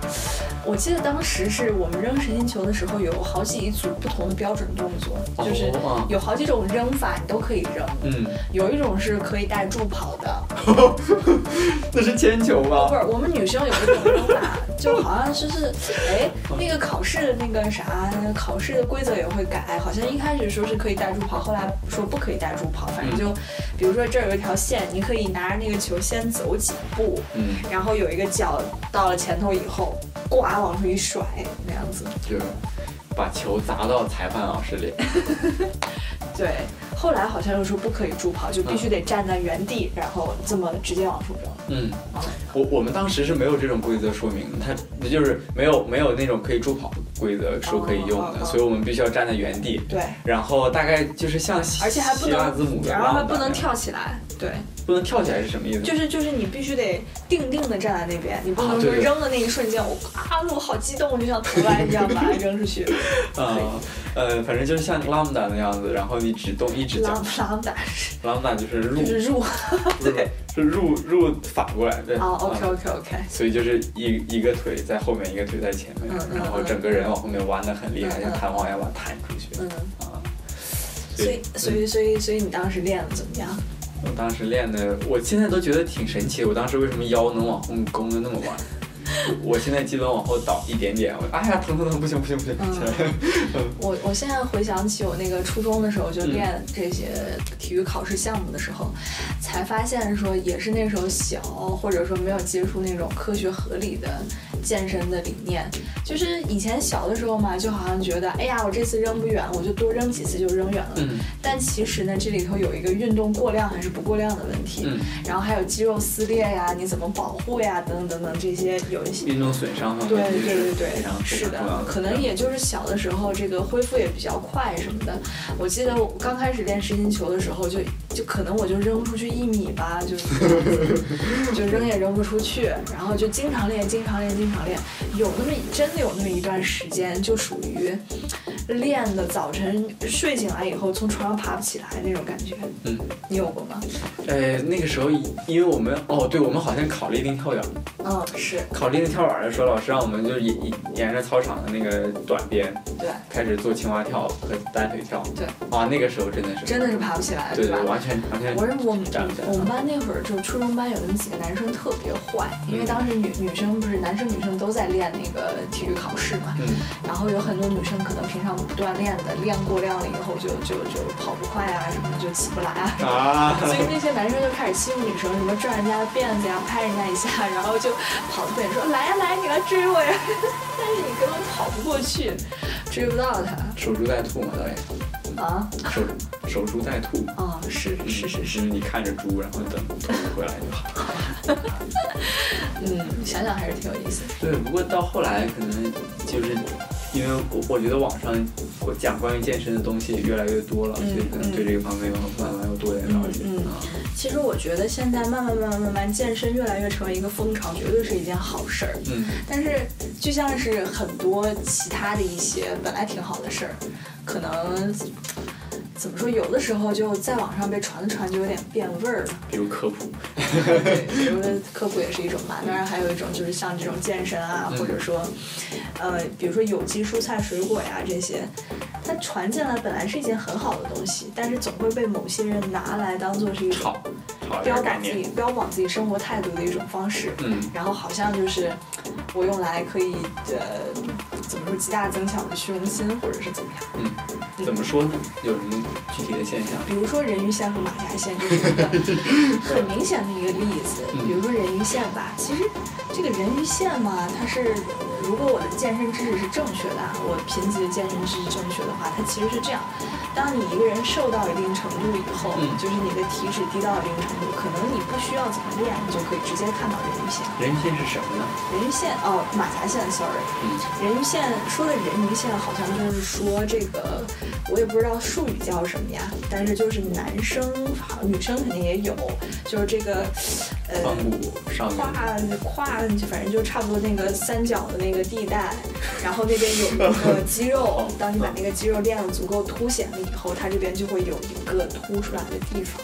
我记得当时是我们扔实心球的时候，有好几组不同的标准动作，就是哦有好几种扔法，你都可以扔。嗯，有一种是可以带助跑的，那是铅球不？是我们女生有一种扔法，就好像是是，哎，那个考试的那个啥，考试的规则也会改，好像一开始说是可以带助跑，后来说不可以带助跑，反正就，比如说这儿有一条线，你可以拿着那个球先走几步，嗯，然后有一个脚到了前头以后，呱往出一甩那样子。就是把球砸到裁判老师脸。对，后来好像又说不可以助跑，就必须得站在原地，然后这么直接往出扔。嗯，我我们当时是没有这种规则说明的，它就是没有没有那种可以助跑的规则说可以用的，所以我们必须要站在原地。对，然后大概就是像希而且还不希腊能字母的然后还不能跳起来。对，不能跳起来是什么意思？就是就是你必须得定定的站在那边，你不能说扔的那一瞬间，我啊我好激动，我就想投篮，你知道把它 扔出去。啊，呃，反正就是像 lambda 那样子，然后你只动一只脚 lambda，lambda 就是入，就是入。对是是入入反过来对。哦，OK 啊 OK OK，所以就是一一个腿在后面，一个腿在前面，然后整个人往后面弯的很厉害，像弹簧一样把它弹出去。嗯，啊，所以所以所以所以你当时练的怎么样？我当时练的，我现在都觉得挺神奇。我当时为什么腰能往后弓的那么弯？我现在基本往后倒一点点，我哎呀疼疼疼，不行不行不行，嗯。我 我现在回想起我那个初中的时候，就练这些体育考试项目的时候，才发现说也是那时候小，或者说没有接触那种科学合理的健身的理念。就是以前小的时候嘛，就好像觉得，哎呀，我这次扔不远，我就多扔几次就扔远了。嗯但其实呢，这里头有一个运动过量还是不过量的问题，嗯，然后还有肌肉撕裂呀，你怎么保护呀，等等等等这些有一些运动损伤方对面对对对对是的可能也就是小的时候，这个恢复也比较快什么的。我记得我刚开始练实心球的时候就，就可能我就扔出去一米吧，就 就扔也扔不出去，然后就经常练，经常练，经常练。有那么真的有那么一段时间，就属于练的早晨睡醒来以后从床上爬不起来那种感觉。嗯，你有过吗？呃，那个时候因为我们哦，对，我们好像考立定跳远，嗯，是考立定跳远的时候，老师让我们就沿沿着操场的那个短边对，开始做青蛙跳和单腿跳。对，啊，那个时候真的是真的是爬不起来，对对？完全完全我是我们我们班那会儿就初中班有那么几个男生特别坏，因为当时女女生不是男生女生都在练那个体育考试嘛，嗯然后有很多女生可能平常不锻炼的，练过量了以后就就就跑不快啊什么的就起不来啊。啊，所以那些男生就开始欺负女生，什么拽人家的辫子呀，拍人家一下，然后就跑特别远说来呀来，你来追我呀！但是你根本跑不过去，追不到他守株待兔嘛，导演，啊守守株待兔。啊！是是是是，是你看着猪，然后等兔子回来就好。嗯，想想还是挺有意思的。对，不过到后来可能就是因为我我觉得网上我讲关于健身的东西越来越多了，嗯所以可能对这个方面有慢慢要多点了解嗯。其实我觉得现在慢慢慢慢慢慢健身越来越成为一个风潮，绝对是一件好事儿。嗯，但是就像是很多其他的一些本来挺好的事儿，可能怎么说，有的时候就在网上被传了传就有点变味儿了。比如科普，对，比如说科普也是一种嘛，当然还有一种就是像这种健身啊，嗯或者说，呃，比如说有机蔬菜水果呀这些，它传进来本来是一件很好的东西，但是总会被某些人拿来当做是一种标榜自己，标榜自己生活态度的一种方式。嗯，然后好像就是我用来可以呃怎么说极大增强我的虚荣心，或者是怎么样。怎么说呢？有什么具体的现象？比如说人鱼线和马甲线就是一个很明显的一个例子。比如说人鱼线吧，其实这个人鱼线嘛，它是如果我的健身知识是正确的，啊，我贫瘠的健身知识正确的话，它其实是这样：当你一个人瘦到一定程度以后，嗯就是你的体脂低到一定程度，可能你不需要怎么练，你就可以直接看到人鱼线。人鱼线是什么呢？人鱼线哦，马甲线，sorry。嗯人鱼线说的人鱼线好像就是说这个，我也不知道术语叫什么呀，但是就是男生好，女生肯定也有，就是这个，呃，胯。胯，就反正就差不多那个三角的那个地带，然后那边有一个肌肉，当你把那个肌肉练得足够凸显了以后，它这边就会有一个凸出来的地方，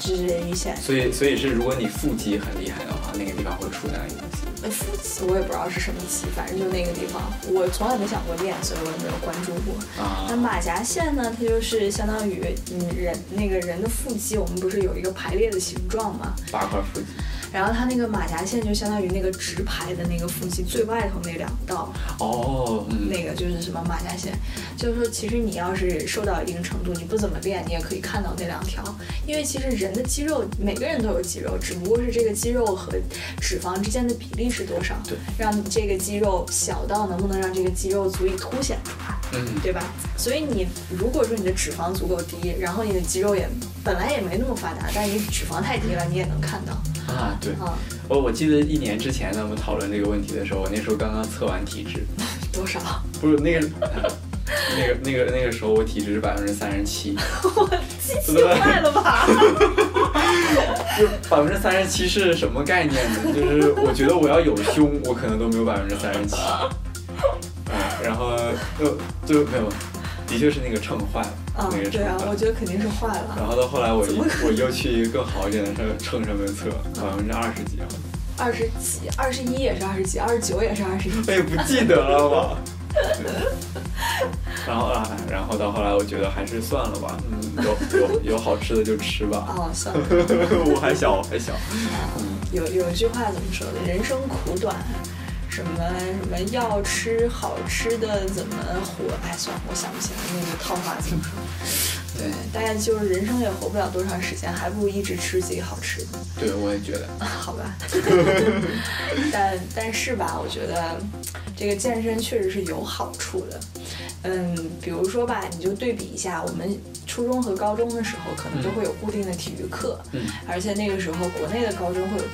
这是人鱼线。所以，所以是如果你腹肌很厉害的话，那个地方会出那样一个东西。呃，腹肌我也不知道是什么肌，反正就那个地方，我从来没想过练，所以我也没有关注过。啊那马甲线呢？它就是相当于嗯人那个人的腹肌，我们不是有一个排列的形状吗？八块腹肌。然后它那个马甲线就相当于那个直排的那个腹肌最外头那两道，哦，嗯，那个就是什么马甲线。就是说，其实你要是瘦到一定程度，你不怎么练，你也可以看到那两条。因为其实人的肌肉，每个人都有肌肉，只不过是这个肌肉和脂肪之间的比例是多少，对，让你这个肌肉小到能不能让这个肌肉足以凸显出来。嗯，对吧？所以你如果说你的脂肪足够低，然后你的肌肉也本来也没那么发达，但是你脂肪太低了，你也能看到啊，对。啊、我我记得一年之前呢，我们讨论这个问题的时候，我那时候刚刚测完体脂，多少？不是那个。那个、那个、那个时候我体脂是百分之三十七，机器坏了吧？就百分之三十七是什么概念呢？就是我觉得我要有胸，我可能都没有百分之三十七。嗯，然后就就没有，的确是那个秤坏了，啊那个，秤对啊我觉得肯定是坏了。然后到后来我一怎么可能我又去一个更好一点的秤秤上面测，百分之二十几，好像二十几、二十一也是二十几，二十九也是二十一。我也不记得了吧。然后啊，然后到后来我觉得还是算了吧，嗯，有有有好吃的就吃吧。哦，算了。我还小，我还小。嗯有有一句话怎么说的？人生苦短，什么什么要吃好吃的怎么活？哎，算了，我想不起来那个套话怎么说。对，大概就是人生也活不了多长时间，还不如一直吃自己好吃的。对，我也觉得。好吧，但但是吧，我觉得这个健身确实是有好处的。嗯，比如说吧，你就对比一下，我们初中和高中的时候，可能都会有固定的体育课，嗯而且那个时候国内的高中会有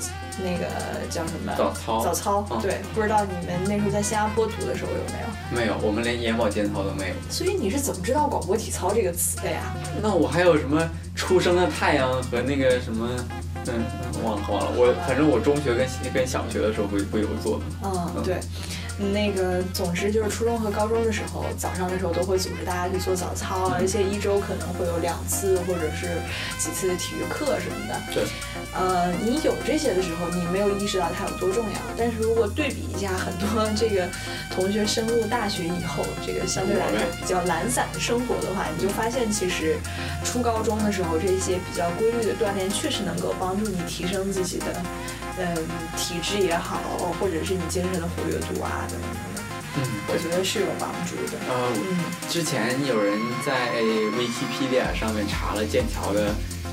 那个叫什么早操早操，嗯对，不知道你们那时候在新加坡读的时候有没有？没有，我们连眼保健操都没有。所以你是怎么知道广播体操这个词的呀？那我还有什么初升的太阳和那个什么，嗯，嗯忘了忘了。我反正我中学跟跟小学的时候会会有做的。嗯，对。那个，总之就是初中和高中的时候，早上的时候都会组织大家去做早操，而且一周可能会有两次或者是几次的体育课什么的。对，呃，你有这些的时候，你没有意识到它有多重要。但是如果对比一下，很多这个同学升入大学以后，这个相对来说比较懒散的生活的话，你就发现其实初高中的时候，这些比较规律的锻炼，确实能够帮助你提升自己的，嗯，体质也好，或者是你精神的活跃度啊等等等等。嗯，我觉得是有帮助的。呃，嗯，之前有人在 Wikipedia 上面查了剑桥的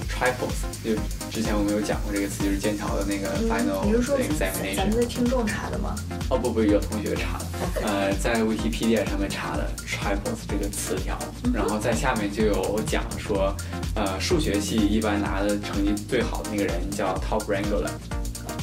triples，就之前我们有讲过这个词，就是剑桥的那个 final 嗯你是说咱们 examination。的听众查的吗？哦不不，有同学查的。呃，在 Wikipedia 上面查的 triples 这个词条，然后在下面就有讲说，呃，数学系一般拿的成绩最好的那个人叫 top wrangler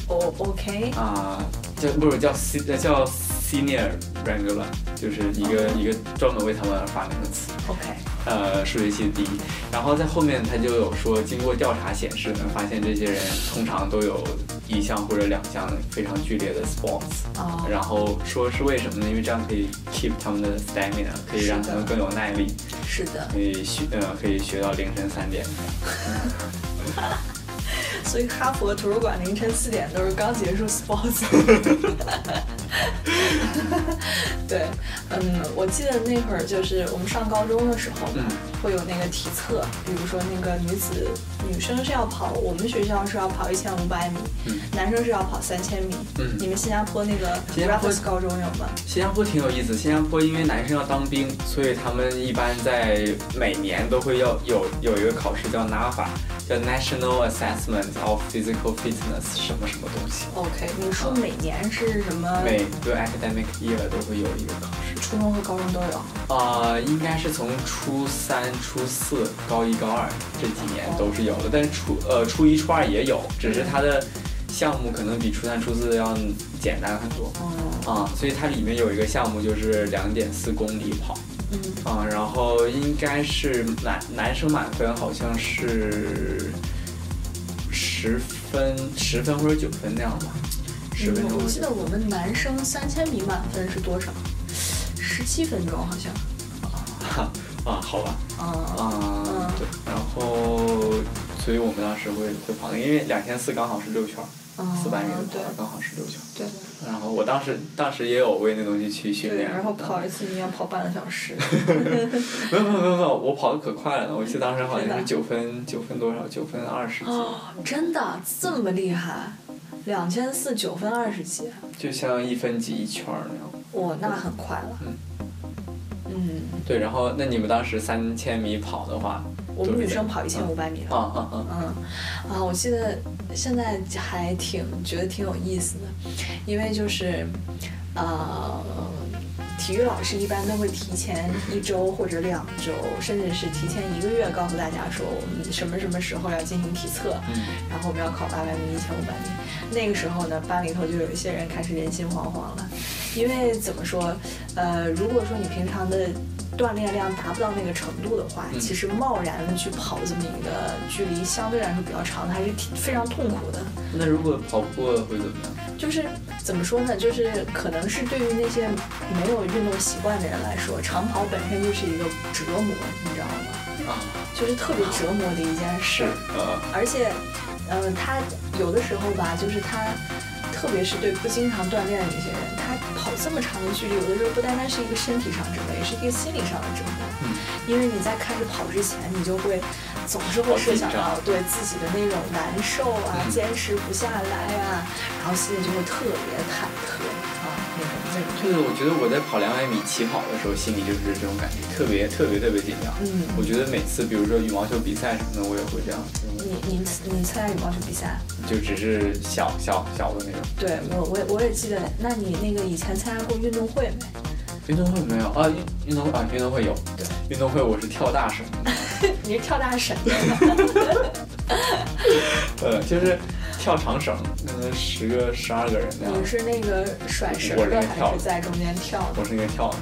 哦，OK，啊、叫不是叫叫 senior wrangler，就是一个一个专门为他们而发明的词。OK，呃，数学系第一，然后在后面他就有说，经过调查显示呢，发现这些人通常都有一项或者两项非常剧烈的 sports，哦，然后说是为什么呢？因为这样可以 keep 他们的 stamina，可以让他们更有耐力，是的，可以学呃可以学到凌晨三点。所以哈佛图书馆凌晨四点都是刚结束 sports。对，嗯，我记得那会儿就是我们上高中的时候嘛，嗯会有那个体测，比如说那个女子女生是要跑，我们学校是要跑一千五百米，嗯男生是要跑三千米。嗯你们新加坡那个新加坡 Raffles 高中有吗？新加坡挺有意思，新加坡因为男生要当兵，所以他们一般在每年都会要有有一个考试叫 NAFA，叫 National Assessment of Physical Fitness 什么什么东西。OK，你说每年是什么？每个 academic year 都会有一个考试。初中和高中都有。啊，应该是从初三、初四、高一、高二这几年都是有的，但是初呃初一、初二也有，只是它的项目可能比初三、初四要简单很多。嗯啊，所以它里面有一个项目就是两点四公里跑。嗯，啊，然后应该是男男生满分好像是十分、十分或者九分那样吧，十分钟嗯我记得我们男生三千米满分是多少？十七分钟好像。啊 啊，好吧。嗯啊，对，然后，所以我们当时会会跑，因为两千四刚好是六圈四百米的对跑刚好是六圈儿。对然后我当时当时也有为那东西去训对，练，然后跑一次你要跑半个小时。没有没有没有没有，我跑的可快了呢，我记得当时好像是九分九分多少，九分二十几，哦，真的这么厉害？两千四九分二十几，就像一分几一圈儿那样。哇，那很快了。嗯嗯，对，然后那你们当时三千米跑的话，我们女生跑一千五百米了。啊啊啊，嗯，啊，我记得现在还挺觉得挺有意思的，因为就是，呃，体育老师一般都会提前一周或者两周，甚至是提前一个月告诉大家说我们什么什么时候要进行体测，嗯然后我们要考八百米、一千五百米。那个时候呢，班里头就有一些人开始人心惶惶了，因为怎么说，呃，如果说你平常的锻炼量达不到那个程度的话，嗯其实贸然的去跑这么一个距离相对来说比较长的，还是挺非常痛苦的。那如果跑不过会怎么样？就是怎么说呢？就是可能是对于那些没有运动习惯的人来说，长跑本身就是一个折磨，你知道吗？啊，就是特别折磨的一件事。呃，而且，嗯、他有的时候吧，就是他，特别是对不经常锻炼的那些人，他跑这么长的距离，有的时候不单单是一个身体上折磨，也是一个心理上的折磨。嗯因为你在开始跑之前，你就会总是会设想到对自己的那种难受啊，嗯坚持不下来啊，然后心里就会特别忐忑啊，那种那种。这个我觉得我在跑两百米起跑的时候，心里就是这种感觉，特别特别特别紧张。嗯我觉得每次比如说羽毛球比赛什么的，我也会这样，你你你参加羽毛球比赛？就只是小小小的那种。对我我也我也记得，那你那个以前参加过运动会没？运动会没有啊？运运动会啊，运动会有。对运动会我是跳大绳，你是跳大绳的，呃，就是跳长绳，可能十个、十二个人那样你。是那个甩绳的还是在中间跳的我？是那个跳的。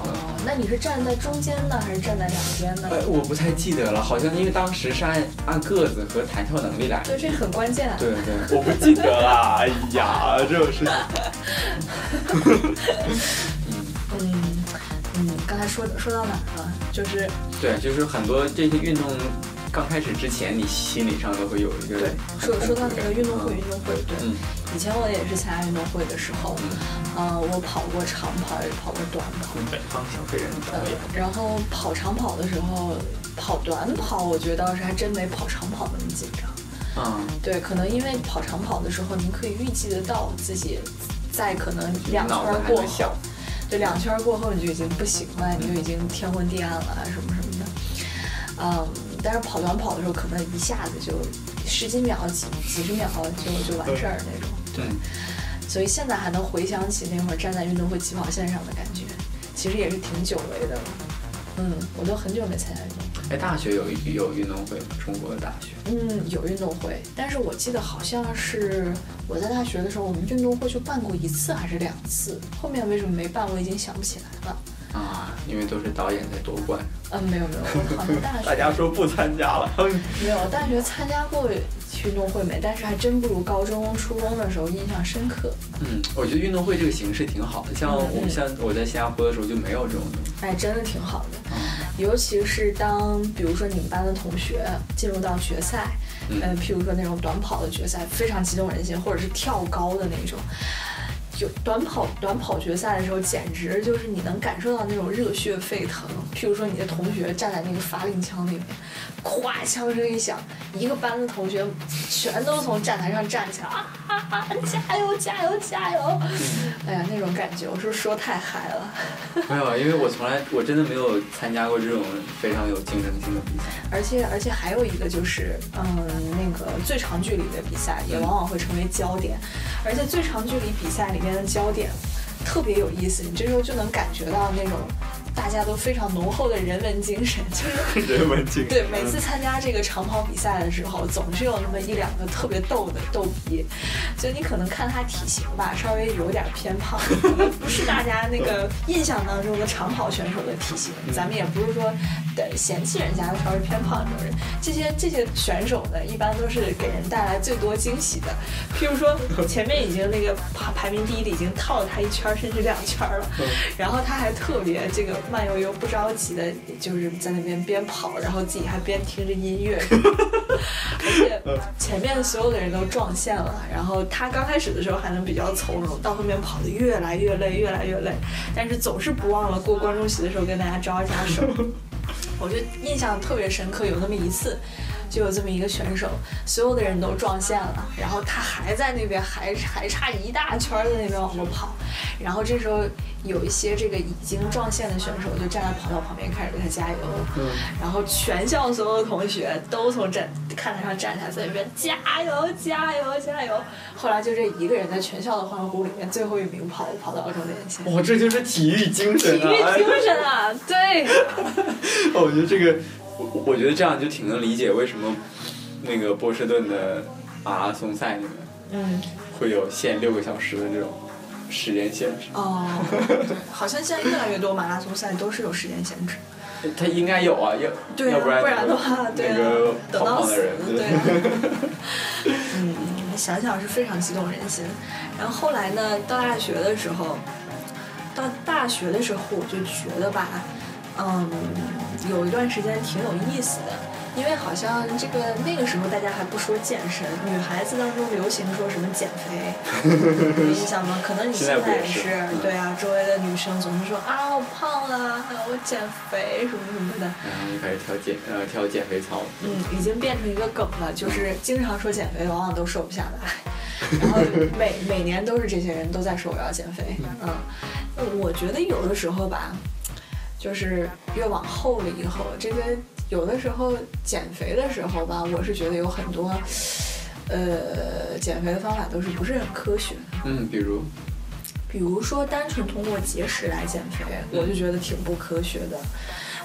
哦，那你是站在中间呢，还是站在两边呢？呃，我不太记得了，好像因为当时是按按个子和弹跳能力来。对，这很关键啊。对对，我不记得了。哎呀，这种事情。嗯嗯，刚才说说到哪儿了？就是对，就是很多这些运动刚开始之前，你心理上都会有一个对，说说到那个运动会，运动会，对，嗯以前我也是参加运动会的时候，嗯，呃，我跑过长跑，也跑过短跑。从北方小飞人的呃表演。，然后跑长跑的时候，跑短跑，我觉得倒是还真没跑长跑那么紧张。嗯，对，可能因为跑长跑的时候，您可以预计得到自己在可能两圈过后，对，两圈儿过后你就已经不行了，你就已经天昏地暗了啊什么什么的。嗯，但是跑短跑的时候，可能一下子就十几秒、几几十秒就就完事儿那种。对，所以现在还能回想起那会儿站在运动会起跑线上的感觉，其实也是挺久违的了。嗯，我都很久没参加运动会。哎，大学有有运动会吗？中国的大学？嗯，有运动会，但是我记得好像是我在大学的时候，我们运动会就办过一次还是两次，后面为什么没办，我已经想不起来了。啊，因为都是导演在夺冠。嗯，没有没有，我好像大 学大家说不参加了。没有大学参加过运动会没，但是还真不如高中、初中的时候印象深刻。嗯，我觉得运动会这个形式挺好的，像我们像我在新加坡的时候就没有这种东西。哎，真的挺好的，尤其是当比如说你们班的同学进入到决赛，嗯呃，譬如说那种短跑的决赛，非常激动人心，或者是跳高的那种。就短跑短跑决赛的时候，简直就是你能感受到那种热血沸腾。譬如说你的同学站在那个发令枪里面，咵枪声一响，一个班的同学全都从站台上站起来啊哈哈！加油加油加油！哎呀，那种感觉，我是不是说太嗨了？没有，因为我从来我真的没有参加过这种非常有竞争性的比赛。而且而且还有一个就是，嗯，那个最长距离的比赛也往往会成为焦点，而且最长距离比赛里面的焦点特别有意思，你这时候就能感觉到那种大家都非常浓厚的人文精神，就是 人文精神。对每次参加这个长跑比赛的时候，总是有那么一两个特别逗的逗比，就你可能看他体型吧，稍微有点偏胖，可 能不是大家那个印象当中的长跑选手的体型，咱们也不是说的嫌弃人家稍微偏胖这种人，这些这些选手呢，一般都是给人带来最多惊喜的，譬如说前面已经那个排排名第一的已经套了他一圈儿甚至两圈儿了，然后他还特别这个慢悠悠不着急的，就是在那边边跑，然后自己还边听着音乐，而且前面所有的人都撞线了，然后他刚开始的时候还能比较从容，到后面跑的越来越累，越来越累，但是总是不忘了过观众席的时候跟大家招一下手。我就印象特别深刻，有那么一次，就有这么一个选手，所有的人都撞线了，然后他还在那边还还差一大圈儿在那边往后跑，然后这时候有一些这个已经撞线的选手就站在跑道旁边开始给他加油，然后全校所有的同学都从站看台上站起来，在那边加油加油加油。后来就这一个人在全校的欢呼里面最后一名跑跑到了终点线。哇，这就是体育精神体育！精神啊，对，我觉得这个，我我觉得这样就挺能理解为什么那个波士顿的马拉松赛里面嗯，会有限六个小时的这种时间限制。哦，对，好像现在越来越多马拉松赛都是有时间限制。他应该有啊，要对啊，要不然不然的话，对啊那个，等到死，对啊。嗯，想想是非常激动人心。然后后来呢，到大学的时候，到大学的时候，我就觉得吧，嗯，有一段时间挺有意思的。因为好像这个那个时候大家还不说健身，女孩子当中流行说什么减肥，有印象吗？可能你现现在也是是，对啊，周围的女生总是说啊我胖了，我减肥什么什么的。然后就开始跳减呃跳减肥操。嗯，已经变成一个梗了，就是经常说减肥，往往都瘦不下来。然后每每年都是这些人都在说我要减肥。嗯，我觉得有的时候吧，就是越往后了以后，这个有的时候减肥的时候吧，我是觉得有很多，呃，减肥的方法都是不是很科学的。嗯，比如比如说单纯通过节食来减肥，我就觉得挺不科学的。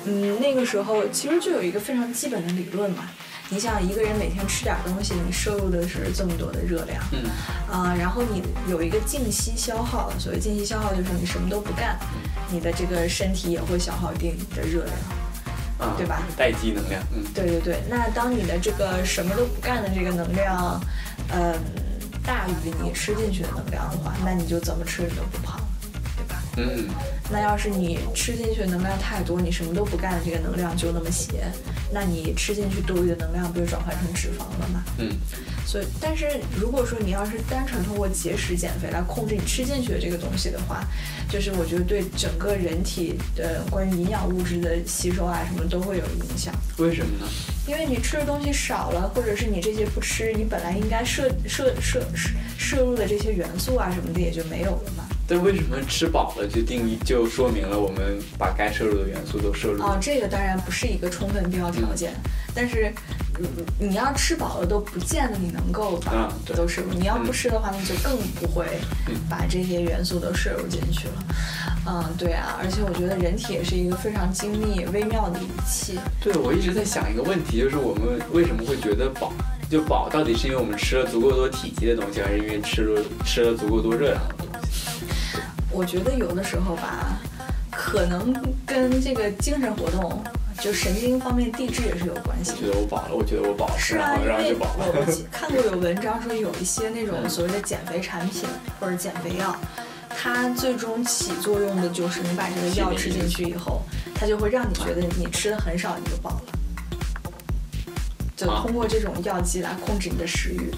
嗯，那个时候其实就有一个非常基本的理论嘛。你想一个人每天吃点东西，你摄入的是这么多的热量，嗯啊、然后你有一个静息消耗，所谓静息消耗就是你什么都不干，你的这个身体也会消耗一定的热量。啊，对吧？待机能量，嗯对对对，那当你的这个什么都不干的这个能量，嗯，大于你吃进去的能量的话，那你就怎么吃你都不胖？嗯那要是你吃进去的能量太多，你什么都不干的这个能量就那么些，那你吃进去多余的能量不就转换成脂肪了吗？嗯所以，但是如果说你要是单纯通过节食减肥来控制你吃进去的这个东西的话，就是我觉得对整个人体的关于营养物质的吸收啊什么都会有影响。为什么呢？因为你吃的东西少了，或者是你这些不吃，你本来应该摄摄摄摄摄入的这些元素啊什么的也就没有了嘛。但为什么吃饱了就定义就说明了我们把该摄入的元素都摄入？啊，这个当然不是一个充分必要条件，但是你你要吃饱了都不见得你能够把都摄入，你要不吃的话，那就更不会嗯把这些元素都摄入进去了。嗯，对啊，而且我觉得人体也是一个非常精密微妙的仪器。对，我一直在想一个问题，就是我们为什么会觉得饱？就饱到底是因为我们吃了足够多体积的东西，还是因为吃了吃了足够多热量的东西？我觉得有的时候吧，可能跟这个精神活动，就神经方面递质也是有关系的觉。得我饱了，我觉得我饱了，是啊，然后因为然后就饱我了。我看过有文章说，有一些那种所谓的减肥产品或者减肥药，它最终起作用的就是你把这个药吃进去以后，它就会让你觉得你吃的很少你就饱了，就啊通过这种药剂来控制你的食欲。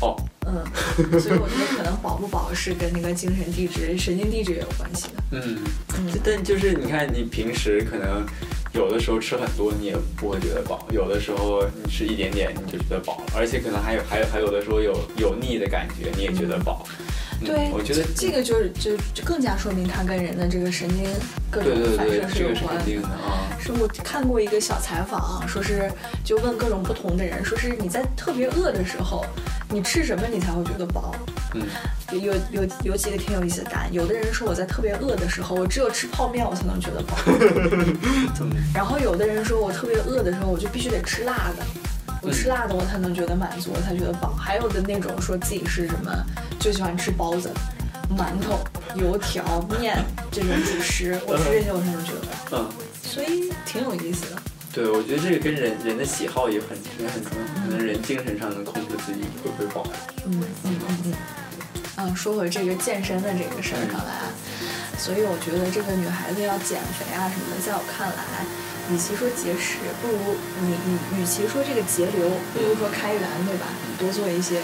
哦，嗯，所以我觉得可能饱不饱是跟那个精神地质、神经地质也有关系的。嗯，嗯但就是你看，你平时可能有的时候吃很多，你也不会觉得饱；有的时候你吃一点点，你就觉得饱了，而且可能还有还有还有的时候有有腻的感觉，你也觉得饱。嗯对，我觉得这个就是就就更加说明它跟人的这个神经各种反射是有关的。是我看过一个小采访，说是就问各种不同的人，说是你在特别饿的时候，你吃什么你才会觉得饱？嗯，有有有几个挺有意思的答案。有的人说我在特别饿的时候，我只有吃泡面我才能觉得饱。嗯然后有的人说我特别饿的时候，我就必须得吃辣的。我吃辣的，我才能觉得满足，我才觉得饱。还有的那种说自己是什么，就喜欢吃包子、馒头、油条、面这种主食，我吃这些我才能觉得 饱。嗯，所以挺有意思的。对，我觉得这个跟人人的喜好也很也很重要，可能人精神上能控制自己会不会饱。嗯嗯嗯嗯。嗯，说回这个健身的这个事儿上来啊，所以我觉得这个女孩子要减肥啊什么的，在我看来，与其说节食，不如你你与其说这个节流，不如说开源，对吧？你多做一些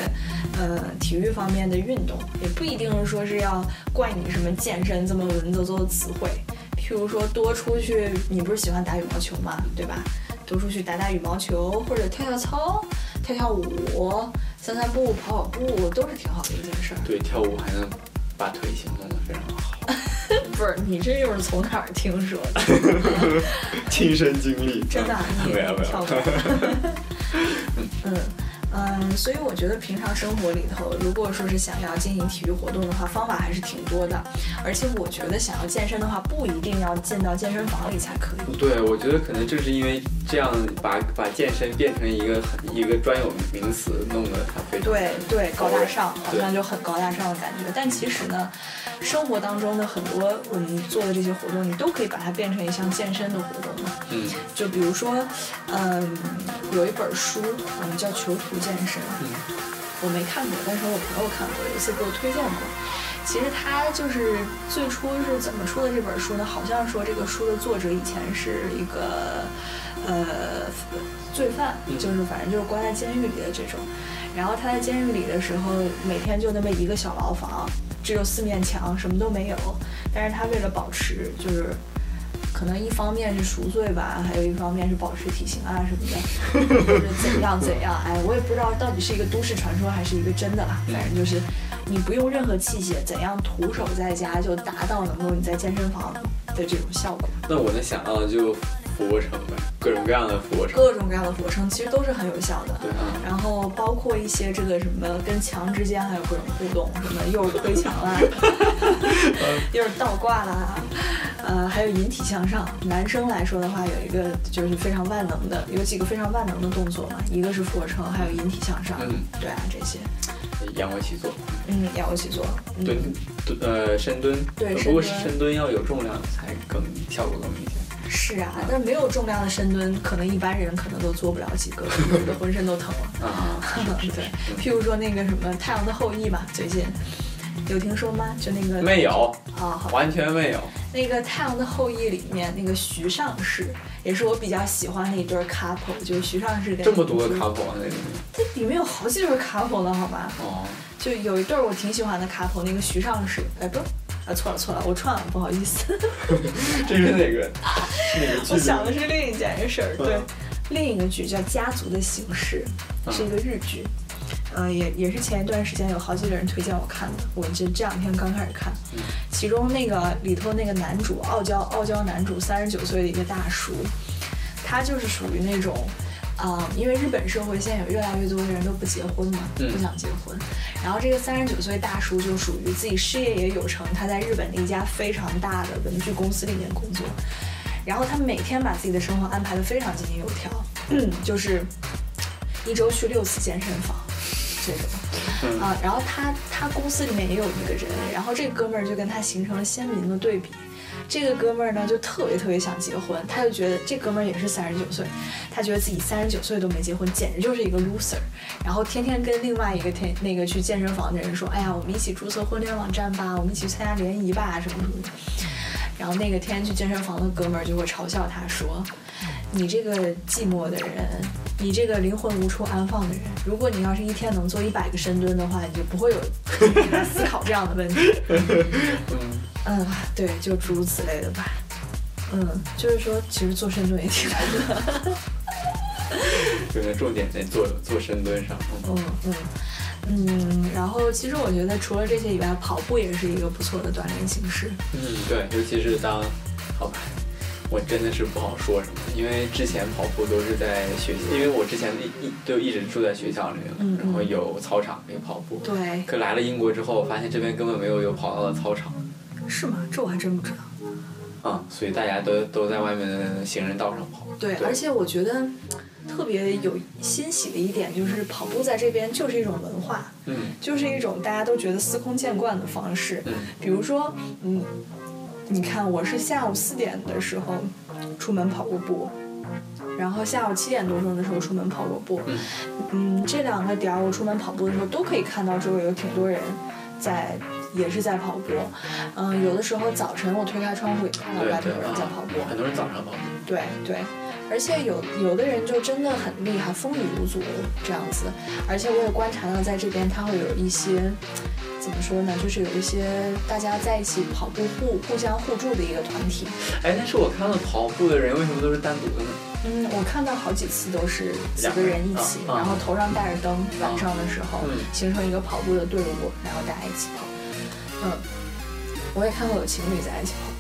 呃体育方面的运动，也不一定说是要怪你什么健身这么文绉绉的词汇。譬如说多出去，你不是喜欢打羽毛球嘛，对吧？多出去打打羽毛球，或者跳跳操、跳跳舞、散散步、跑跑步，都是挺好的一件事儿。对，跳舞还能把腿型弄得非常好，不是，你这又是从哪儿听说的？亲身经历。真的没有没有嗯，所以我觉得平常生活里头，如果说是想要进行体育活动的话，方法还是挺多的。而且我觉得想要健身的话，不一定要进到健身房里才可以。对，我觉得可能正是因为这样把把健身变成一个一个专有名词，弄得它非常对对，高大上，好像就很高大上的感觉。但其实呢，生活当中的很多我们做的这些活动，你都可以把它变成一项健身的活动嘛。嗯就比如说，嗯，有一本书，嗯，叫《囚徒健身》，嗯我没看过，但是我朋友看过，有一次给我推荐过。其实他就是最初是怎么出的这本书呢？好像说这个书的作者以前是一个呃罪犯，嗯就是反正就是关在监狱里的这种。然后他在监狱里的时候，每天就那么一个小牢房，只有四面墙，什么都没有。但是他为了保持，就是可能一方面是赎罪吧，还有一方面是保持体型啊什么的，或者怎样怎样。哎，我也不知道到底是一个都市传说还是一个真的啦。反正就是你不用任何器械，怎样徒手在家就达到能够你在健身房的这种效果。那我能想到就俯卧撑呗，各种各样的俯卧撑。各种各样的俯卧撑其实都是很有效的。对啊，然后包括一些这个什么跟墙之间还有各种互动，什么又是推墙啦，又是倒挂啦，呃，还有引体向上。男生来说的话，有一个就是非常万能的，有几个非常万能的动作嘛，一个是俯卧撑，还有引体向上。嗯对啊，这些，仰卧起坐，嗯，仰卧起坐，嗯、蹲蹲呃深蹲，对呃不过深蹲要有重量才更效果更明显。是啊，但是没有重量的深蹲，可能一般人可能都做不了几个，有的浑身都疼了。啊，对，譬如说那个什么《太阳的后裔》吧，最近有听说吗？就那个没有，啊，完全没有。那个《太阳的后裔》里面那个徐尚氏，也是我比较喜欢的一对儿 couple，就是徐尚氏跟这么多的林珠 couple 在里面。这里面有好几对儿 couple 呢，好吧？哦，就有一对儿我挺喜欢的 couple，那个徐尚氏，哎不，啊错了错了，我串了，不好意思，这是哪个？哪个剧？我想的是另一件事儿，对嗯，另一个剧叫《家族的形式》，是一个日剧。呃，也也是前一段时间有好几个人推荐我看的，我这这两天刚开始看。嗯其中那个里头那个男主傲娇傲娇男主，三十九岁的一个大叔，他就是属于那种，啊、因为日本社会现在有越来越多的人都不结婚嘛，嗯不想结婚。然后这个三十九岁大叔就属于自己事业也有成，他在日本的一家非常大的文具公司里面工作。然后他每天把自己的生活安排的非常井井有条，就是一周去六次健身房，这种。嗯啊，然后他他公司里面也有一个人，然后这哥们儿就跟他形成了鲜明的对比。这个哥们儿呢就特别特别想结婚，他就觉得这哥们儿也是三十九岁，他觉得自己三十九岁都没结婚，简直就是一个 loser。然后天天跟另外一个天那个去健身房的人说，哎呀，我们一起注册婚恋网站吧，我们一起参加联谊吧，什么什么的。然后那个天天去健身房的哥们儿就会嘲笑他说：“你这个寂寞的人，你这个灵魂无处安放的人，如果你要是一天能做一百个深蹲的话，你就不会有 思考这样的问题。”嗯，对，就诸如此类的吧。嗯，就是说，其实做深蹲也挺难的。可能重点在做做深蹲上。嗯嗯嗯嗯，然后其实我觉得除了这些以外，跑步也是一个不错的锻炼形式。嗯，对，尤其是当，好吧，我真的是不好说什么，因为之前跑步都是在学校，因为我之前一一就一直住在学校里面，嗯然后有操场可以跑步。对，可来了英国之后，发现这边根本没有有跑道的操场，是吗？这我还真不知道。啊、所以大家都都在外面的行人道上跑。对，而且我觉得特别有欣喜的一点就是，跑步在这边就是一种文化，嗯就是一种大家都觉得司空见惯的方式。嗯比如说，嗯，你看，我是下午四点的时候出门跑过步，然后下午七点多钟的时候出门跑过步。嗯嗯，这两个点儿我出门跑步的时候都可以看到周围有挺多人在，也是在跑步。嗯，有的时候早晨我推开窗户也看到对外面有人在跑步。很多人早上跑步。对对，而且有有的人就真的很厉害，风雨无阻这样子。而且我也观察到，在这边他会有一些怎么说呢，就是有一些大家在一起跑步互互相互助的一个团体。哎，但是我看到跑步的人为什么都是单独的呢？嗯，我看到好几次都是几个人一起，然后头上带着灯，晚上的时候、嗯形成一个跑步的队伍，然后大家一起跑。嗯，我也看过有情侣在一起跑。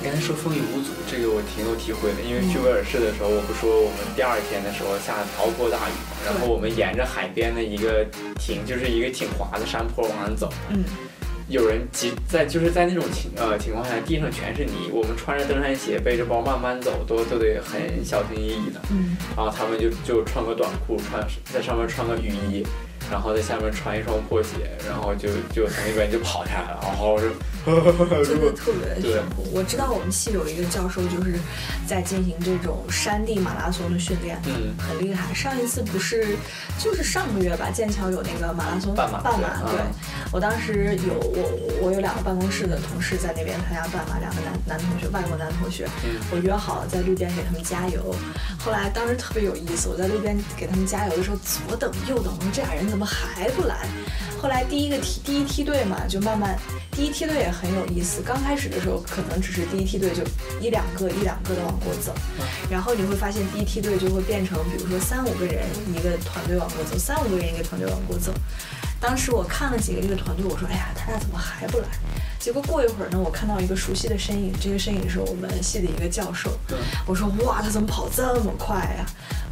你刚才说风雨无阻，这个我挺有体会的，因为去威尔士的时候，我不说我们第二天的时候下瓢泼大雨嘛，然后我们沿着海边的一个挺就是一个挺滑的山坡往上走，嗯。有人急在就是在那种情呃情况下，地上全是泥，我们穿着登山鞋背着包慢慢走，都都得很小心翼翼的。嗯，然后他们就就穿个短裤，穿在上面穿个雨衣，然后在下面穿一双破鞋，然后就就从那边就跑下来了，然后我就 真的特别对辛苦。我知道我们系有一个教授就是在进行这种山地马拉松的训练，嗯很厉害。上一次不是就是上个月吧，剑桥有那个马拉松半马半马，对我当时有我我有两个办公室的同事在那边参加半马，两个男男同学，外国男同学，嗯我约好了在路边给他们加油。后来当时特别有意思，我在路边给他们加油的时候，左等右等，我说这俩人怎么还不来？后来第一个梯第一梯队嘛，就慢慢第一梯队也很有意思。刚开始的时候，可能只是第一梯队就一两个一两个的往过走，然后你会发现第一梯队就会变成，比如说三五个人一个团队往过走，三五个人一个团队往过走。当时我看了几个这个团队，我说：“哎呀，他俩怎么还不来？”结果过一会儿呢，我看到一个熟悉的身影，这个身影是我们系的一个教授。我说：“哇，他怎么跑这么快呀？”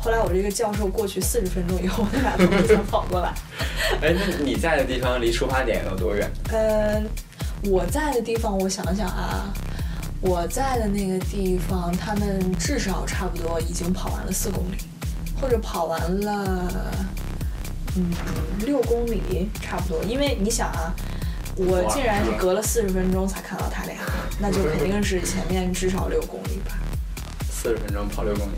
后来我这个教授过去四十分钟以后，他俩同学才跑过来。哎，那你在的地方离出发点有多远？嗯，我在的地方，我想想啊，我在的那个地方，他们至少差不多已经跑完了四公里，或者跑完了，嗯，六公里差不多。因为你想啊，我竟然是隔了四十分钟才看到他俩，那就肯定是前面至少六公里吧。四十分钟跑六公里。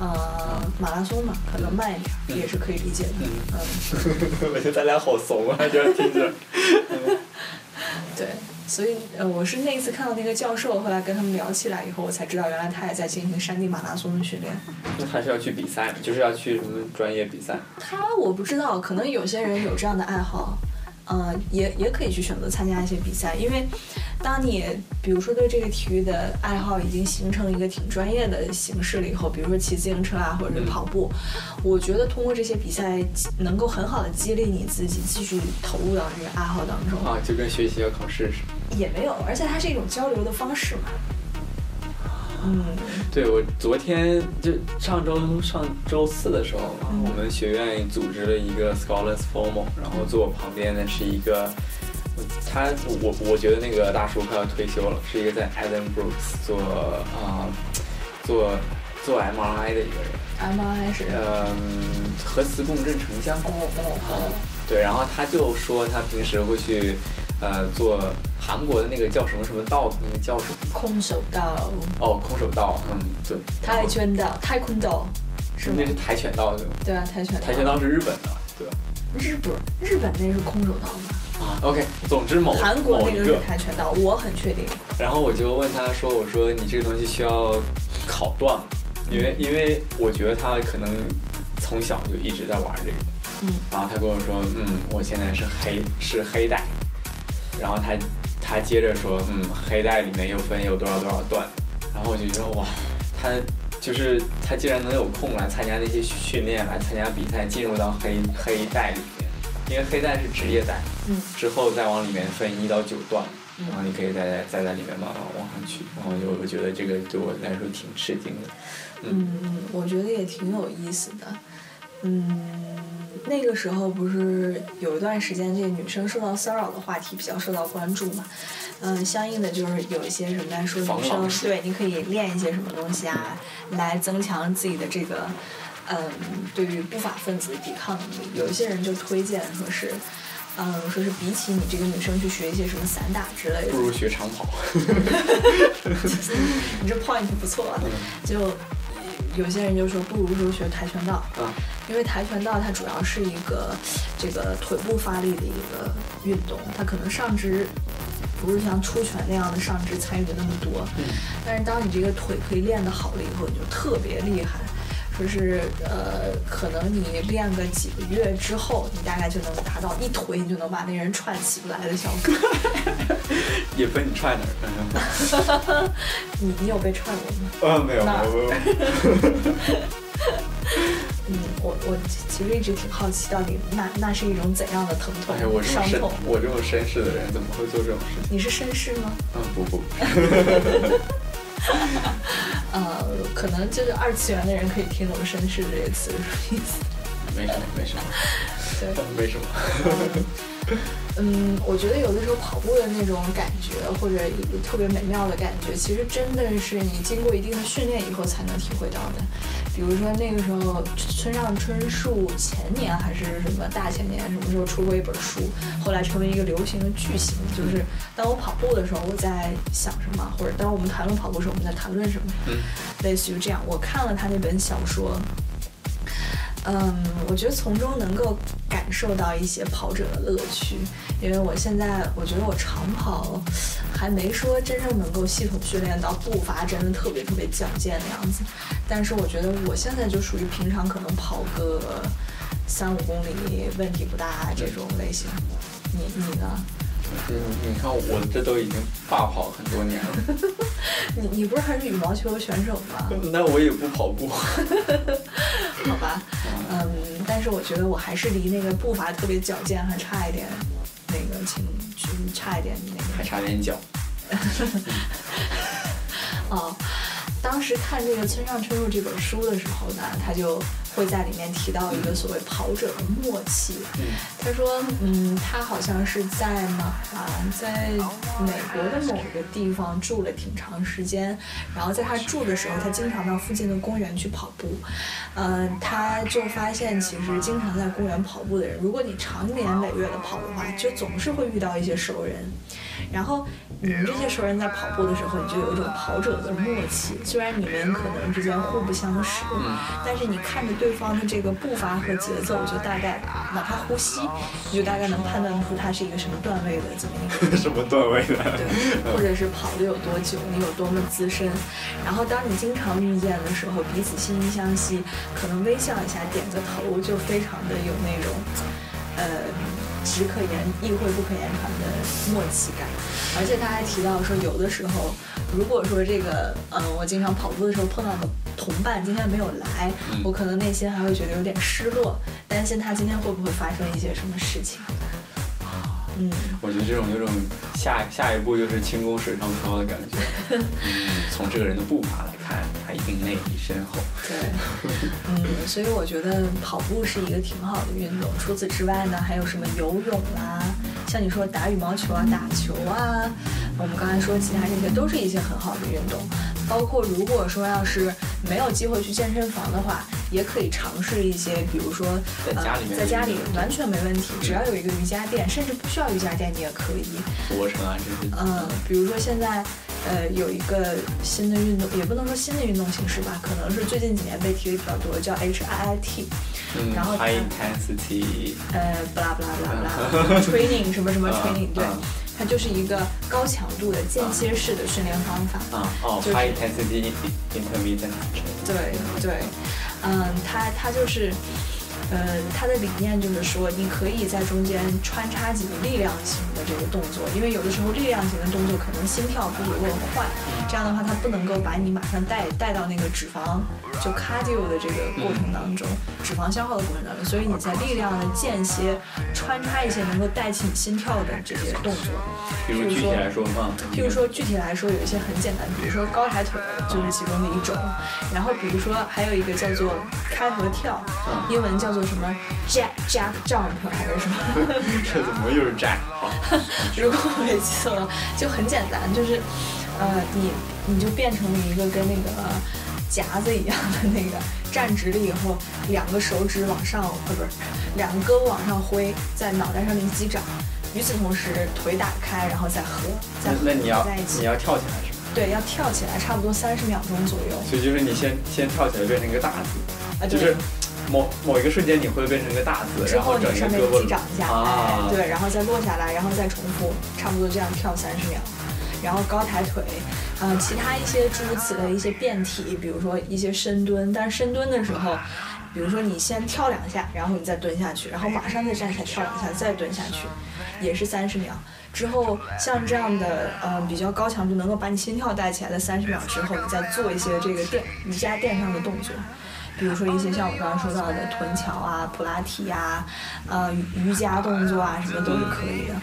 呃，马拉松嘛，可能慢一点，也是可以理解的。嗯，我觉得咱俩好怂啊，这样听着。对，所以呃，我是那一次看到那个教授，后来跟他们聊起来以后，我才知道原来他也在进行山地马拉松的训练。那还是要去比赛，就是要去什么专业比赛。他我不知道，可能有些人有这样的爱好，呃，也也可以去选择参加一些比赛，因为当你比如说对这个体育的爱好已经形成一个挺专业的形式了以后，比如说骑自行车啊，或者是跑步，我觉得通过这些比赛能够很好的激励你自己，继续投入到这个爱好当中。啊，就跟学习要考试似的。也没有，而且它是一种交流的方式嘛。嗯，对我昨天就上周上周四的时候我们学院组织了一个 Scholars Formal，然后坐我旁边的是一个，他我我觉得那个大叔快要退休了，是一个在 Adam Brooks 做啊、做做 MRI 的一个人，MRI 是嗯，核磁共振成像。哦哦哦，对，然后他就说他平时会去，呃，做韩国的那个叫什么什么道，那个叫什么？空手道、哦，空手道，嗯，对。跆拳道、跆拳道是吗那？是跆拳道对吧？对啊，跆拳道。跆拳道是日本的，对吧？日本日本那是空手道吗？啊，OK，总之某韩国那个是跆拳道，我很确定。然后我就问他说，我说你这个东西需要考段吗？因为因为我觉得他可能从小就一直在玩这个，嗯，然后他跟我说，嗯，我现在是黑是黑带，然后他他接着说，嗯，黑带里面又分有多少多少段，然后我就觉得哇，他就是他竟然能有空来参加那些训练，来参加比赛，进入到黑黑带里面，因为黑带是职业带，嗯，之后再往里面分一到九段，然后你可以再在再在里面慢慢往上去，然后就我觉得这个对我来说挺吃惊的，嗯，我觉得也挺有意思的。嗯，那个时候不是有一段时间，这个女生受到骚扰的话题比较受到关注嘛？嗯，相应的就是有一些什么来说，女生对你可以练一些什么东西啊，来增强自己的这个嗯对于不法分子的抵抗能力。有一些人就推荐说是。嗯，说是比起你这个女生去学一些什么散打之类的不，如学长跑。你这 point 不错啊。就有些人就说，不如说学跆拳道，啊因为跆拳道它主要是一个这个腿部发力的一个运动，它可能上肢不是像出拳那样的上肢参与的那么多，但是当你这个腿可以练得好了以后，你就特别厉害。说是呃，可能你练个几个月之后，你大概就能达到一腿你就能把那人踹起不来的效果。也分你踹哪儿？你你有被踹过吗？呃，没有没有没有。嗯，我我其实一直挺好奇，到底那那是一种怎样的疼痛、哎，我伤痛？我这么绅士的人怎么会做这种事情？你是绅士吗？嗯，不不，呃，可能就是二次元的人可以听懂“绅士”这个词是什么意思。没什么没什么对，没什么。嗯，嗯，我觉得有的时候跑步的那种感觉，或者一个特别美妙的感觉，其实真的是你经过一定的训练以后才能体会到的。比如说那个时候，村上春树前年还是什么大前年，什么时候出过一本书，后来成为一个流行的巨星。就是当我跑步的时候，我在想什么，或者当我们谈论跑步的时候，我们在谈论什么，类似于这样。我看了他那本小说。嗯，我觉得从中能够感受到一些跑者的乐趣，因为我现在我觉得我长跑还没说真正能够系统训练到步伐真的特别特别矫健的样子，但是我觉得我现在就属于平常可能跑个三五公里问题不大这种类型。你你呢？你你看我这都已经罢跑很多年了，你你不是还是羽毛球选手吗？那我也不跑步。好吧，嗯，但是我觉得我还是离那个步伐特别矫健还差一点，那个轻，差一点那个，还差点脚。哦，当时看这个村上春树这本书的时候呢，他就。会在里面提到一个所谓跑者的默契。他说，嗯，他好像是在哪啊，在美国的某个地方住了挺长时间。然后在他住的时候，他经常到附近的公园去跑步。嗯，他就发现，其实经常在公园跑步的人，如果你长年累月的跑的话，就总是会遇到一些熟人。然后你们这些熟人在跑步的时候，你就有一种跑者的默契。虽然你们可能之间互不相识，但是你看着。对方的这个步伐和节奏，就大概哪怕呼吸，你就大概能判断出他是一个什么段位的怎么一个 什么段位的，对，或者是跑的有多久，你有多么资深。然后当你经常遇见的时候，彼此惺惺相惜，可能微笑一下，点个头，就非常的有那种，呃，只可言意会不可言传的默契感。而且他还提到说，有的时候，如果说这个，嗯，我经常跑步的时候碰到的。同伴今天没有来，我可能内心还会觉得有点失落，担心他今天会不会发生一些什么事情。嗯，我觉得这种有种下下一步就是轻功水上漂的感觉。嗯，从这个人的步伐来看，他一定内力深厚。对，嗯，所以我觉得跑步是一个挺好的运动。除此之外呢，还有什么游泳啊，像你说打羽毛球啊、打球啊，我们刚才说其他这些都是一些很好的运动。包括如果说要是没有机会去健身房的话，也可以尝试一些，比如说在家里，在家里完全没问题，只要有一个瑜伽垫，甚至不需要瑜伽垫你也可以。俯卧撑啊这些。嗯，比如说现在，呃，有一个新的运动，也不能说新的运动形式吧，可能是最近几年被提的比较多，叫 HIIT。嗯。然后 High Intensity。呃，不啦不啦不啦不啦，Training 什么什么 Training 对。它就是一个高强度的间歇式的训练方法。啊哦，high intensity intermittent。对对，嗯，它它就是。呃，它的理念就是说，你可以在中间穿插几个力量型的这个动作，因为有的时候力量型的动作可能心跳不足够快，这样的话它不能够把你马上带带到那个脂肪就 cardio 的这个过程当中，脂肪消耗的过程当中，所以你在力量的间歇穿插一些能够带起你心跳的这些动作。比如具体来说吗？譬如说具体来说有一些很简单，比如说高抬腿就是其中的一种，然后比如说还有一个叫做开合跳，英文叫做。什么 jack jack jump 还是什么？这怎么又是 jack？如果我没记错，就很简单，就是呃，你你就变成了一个跟那个夹子一样的那个，站直了以后，两个手指往上，呃，不是，两个胳膊往上挥，在脑袋上面击掌。与此同时，腿打开，然后再合，再合那你要你要跳起来是吗？对，要跳起来，差不多三十秒钟左右。所以就是你先先跳起来，变成一个大字，啊，就是。某某一个瞬间你会变成一个大字，之后你上面击掌一下，哎，对，然后再落下来，然后再重复，差不多这样跳三十秒，然后高抬腿，呃，其他一些诸如此类的一些变体，比如说一些深蹲，但是深蹲的时候，比如说你先跳两下，然后你再蹲下去，然后马上再站起来跳两下，再蹲下去，也是三十秒。之后像这样的呃比较高强度能够把你心跳带起来的三十秒之后，你再做一些这个垫瑜伽垫上的动作。比如说一些像我刚刚说到的臀桥啊、普拉提啊、呃瑜伽动作啊，什么都是可以的。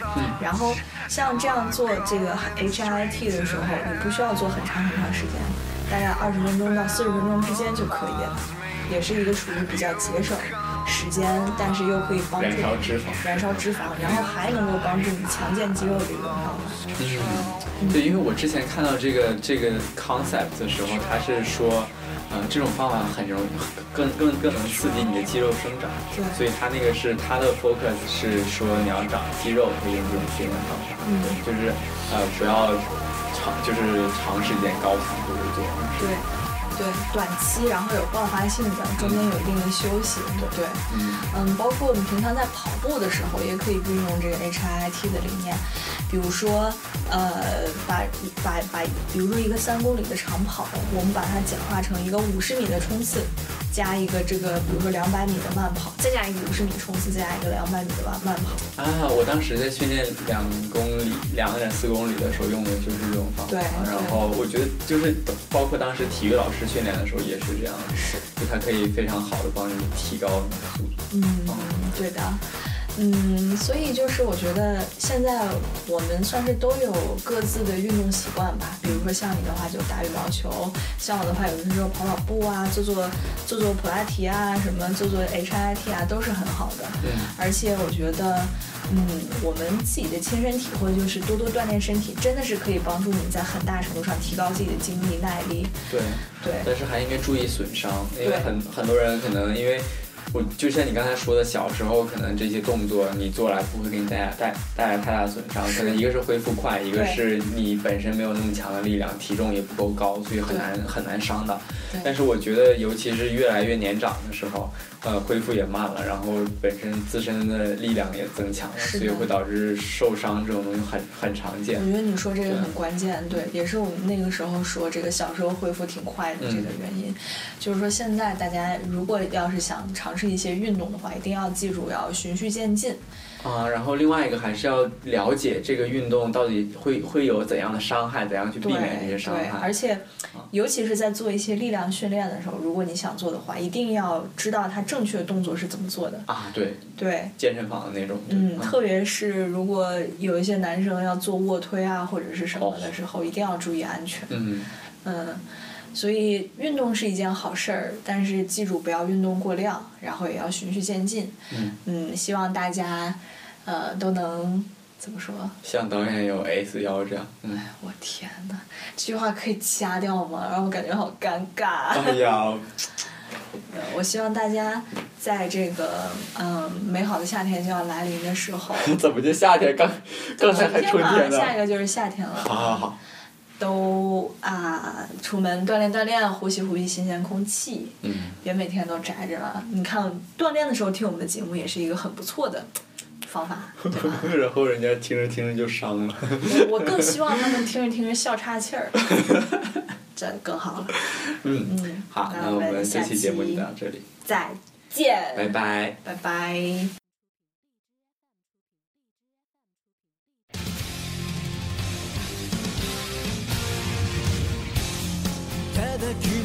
然后像这样做这个 HIIT 的时候，你不需要做很长很长时间，大概二十分钟到四十分钟之间就可以了。也是一个属于比较节省时间，但是又可以帮助燃烧脂肪。燃烧脂肪，然后还能够帮助你强健肌肉的一种方法。嗯，对，因为我之前看到这个这个 concept 的时候，他是说，呃，这种方法很容易，更更更能刺激你的肌肉生长。对所以他那个是他的 focus 是说你要长肌肉，可以用这种训练方法。嗯对，就是呃不要长就是长时间高强度的做。对，对，短期然后有爆发性的，中间有一定的休息。对，对嗯，包括我们平常在跑步的时候，也可以运用这个 HIIT 的理念，比如说，呃，把把把，比如说一个三公里的长跑，我们把它简化成一个五十米的冲刺，加一个这个，比如说两百米的慢跑，再加一个五十米冲刺，再加一个两百米的慢慢跑。啊，我当时在训练两公里、两点四公里的时候用的就是这种方法。对然后我觉得就是包括当时体育老师训练的时候也是这样，是，就它可以非常好的帮你提高你的速度。嗯，对的。嗯，所以就是我觉得现在我们算是都有各自的运动习惯吧。比如说像你的话就打羽毛球，像我的话有的时候跑跑步啊，做做做做普拉提啊，什么做做 HIIT 啊，都是很好的。对而且我觉得，嗯，我们自己的亲身体会就是多多锻炼身体，真的是可以帮助你在很大程度上提高自己的精力耐力。对，对，但是还应该注意损伤，因为很很多人可能因为。我就像你刚才说的，小时候可能这些动作你做来不会给你带来带带来太大损伤，可能一个是恢复快，一个是你本身没有那么强的力量，体重也不够高，所以很难很难伤到。但是我觉得，尤其是越来越年长的时候，呃，恢复也慢了，然后本身自身的力量也增强了，所以会导致受伤这种东西很很常见我。觉得你说这个很关键，对，也是我们那个时候说这个小时候恢复挺快的这个原因。就是说现在大家如果要是想尝试一些运动的话，一定要记住要循序渐进。啊，然后另外一个还是要了解这个运动到底会会有怎样的伤害，怎样去避免这些伤对，害。而且尤其是在做一些力量训练的时候，如果你想做的话，一定要知道它正确的动作是怎么做的。啊，对，对，健身房的那种。嗯，啊特别是如果有一些男生要做卧推啊或者是什么的时候，一定要注意安全。嗯，嗯，所以运动是一件好事儿，但是记住不要运动过量，然后也要循序渐进。嗯希望大家呃都能怎么说？像导演有 S 腰这样。嗯。我天呐，这句话可以掐掉吗？让我感觉好尴尬。哎呀，我希望大家在这个嗯美好的夏天就要来临的时候，怎么就夏天？刚刚才还春天呢。下一个就是夏天了。好好好。都啊，出门锻炼锻炼，呼吸呼吸新鲜空气，嗯。别每天都宅着了。你看锻炼的时候听我们的节目也是一个很不错的方法，对吧？然后人家听着听着就伤了。我我更希望他们听着听着笑岔气儿，这更好了。嗯，嗯，好，那那我们这下期节目就到这里，再见，拜拜。拜拜。the you.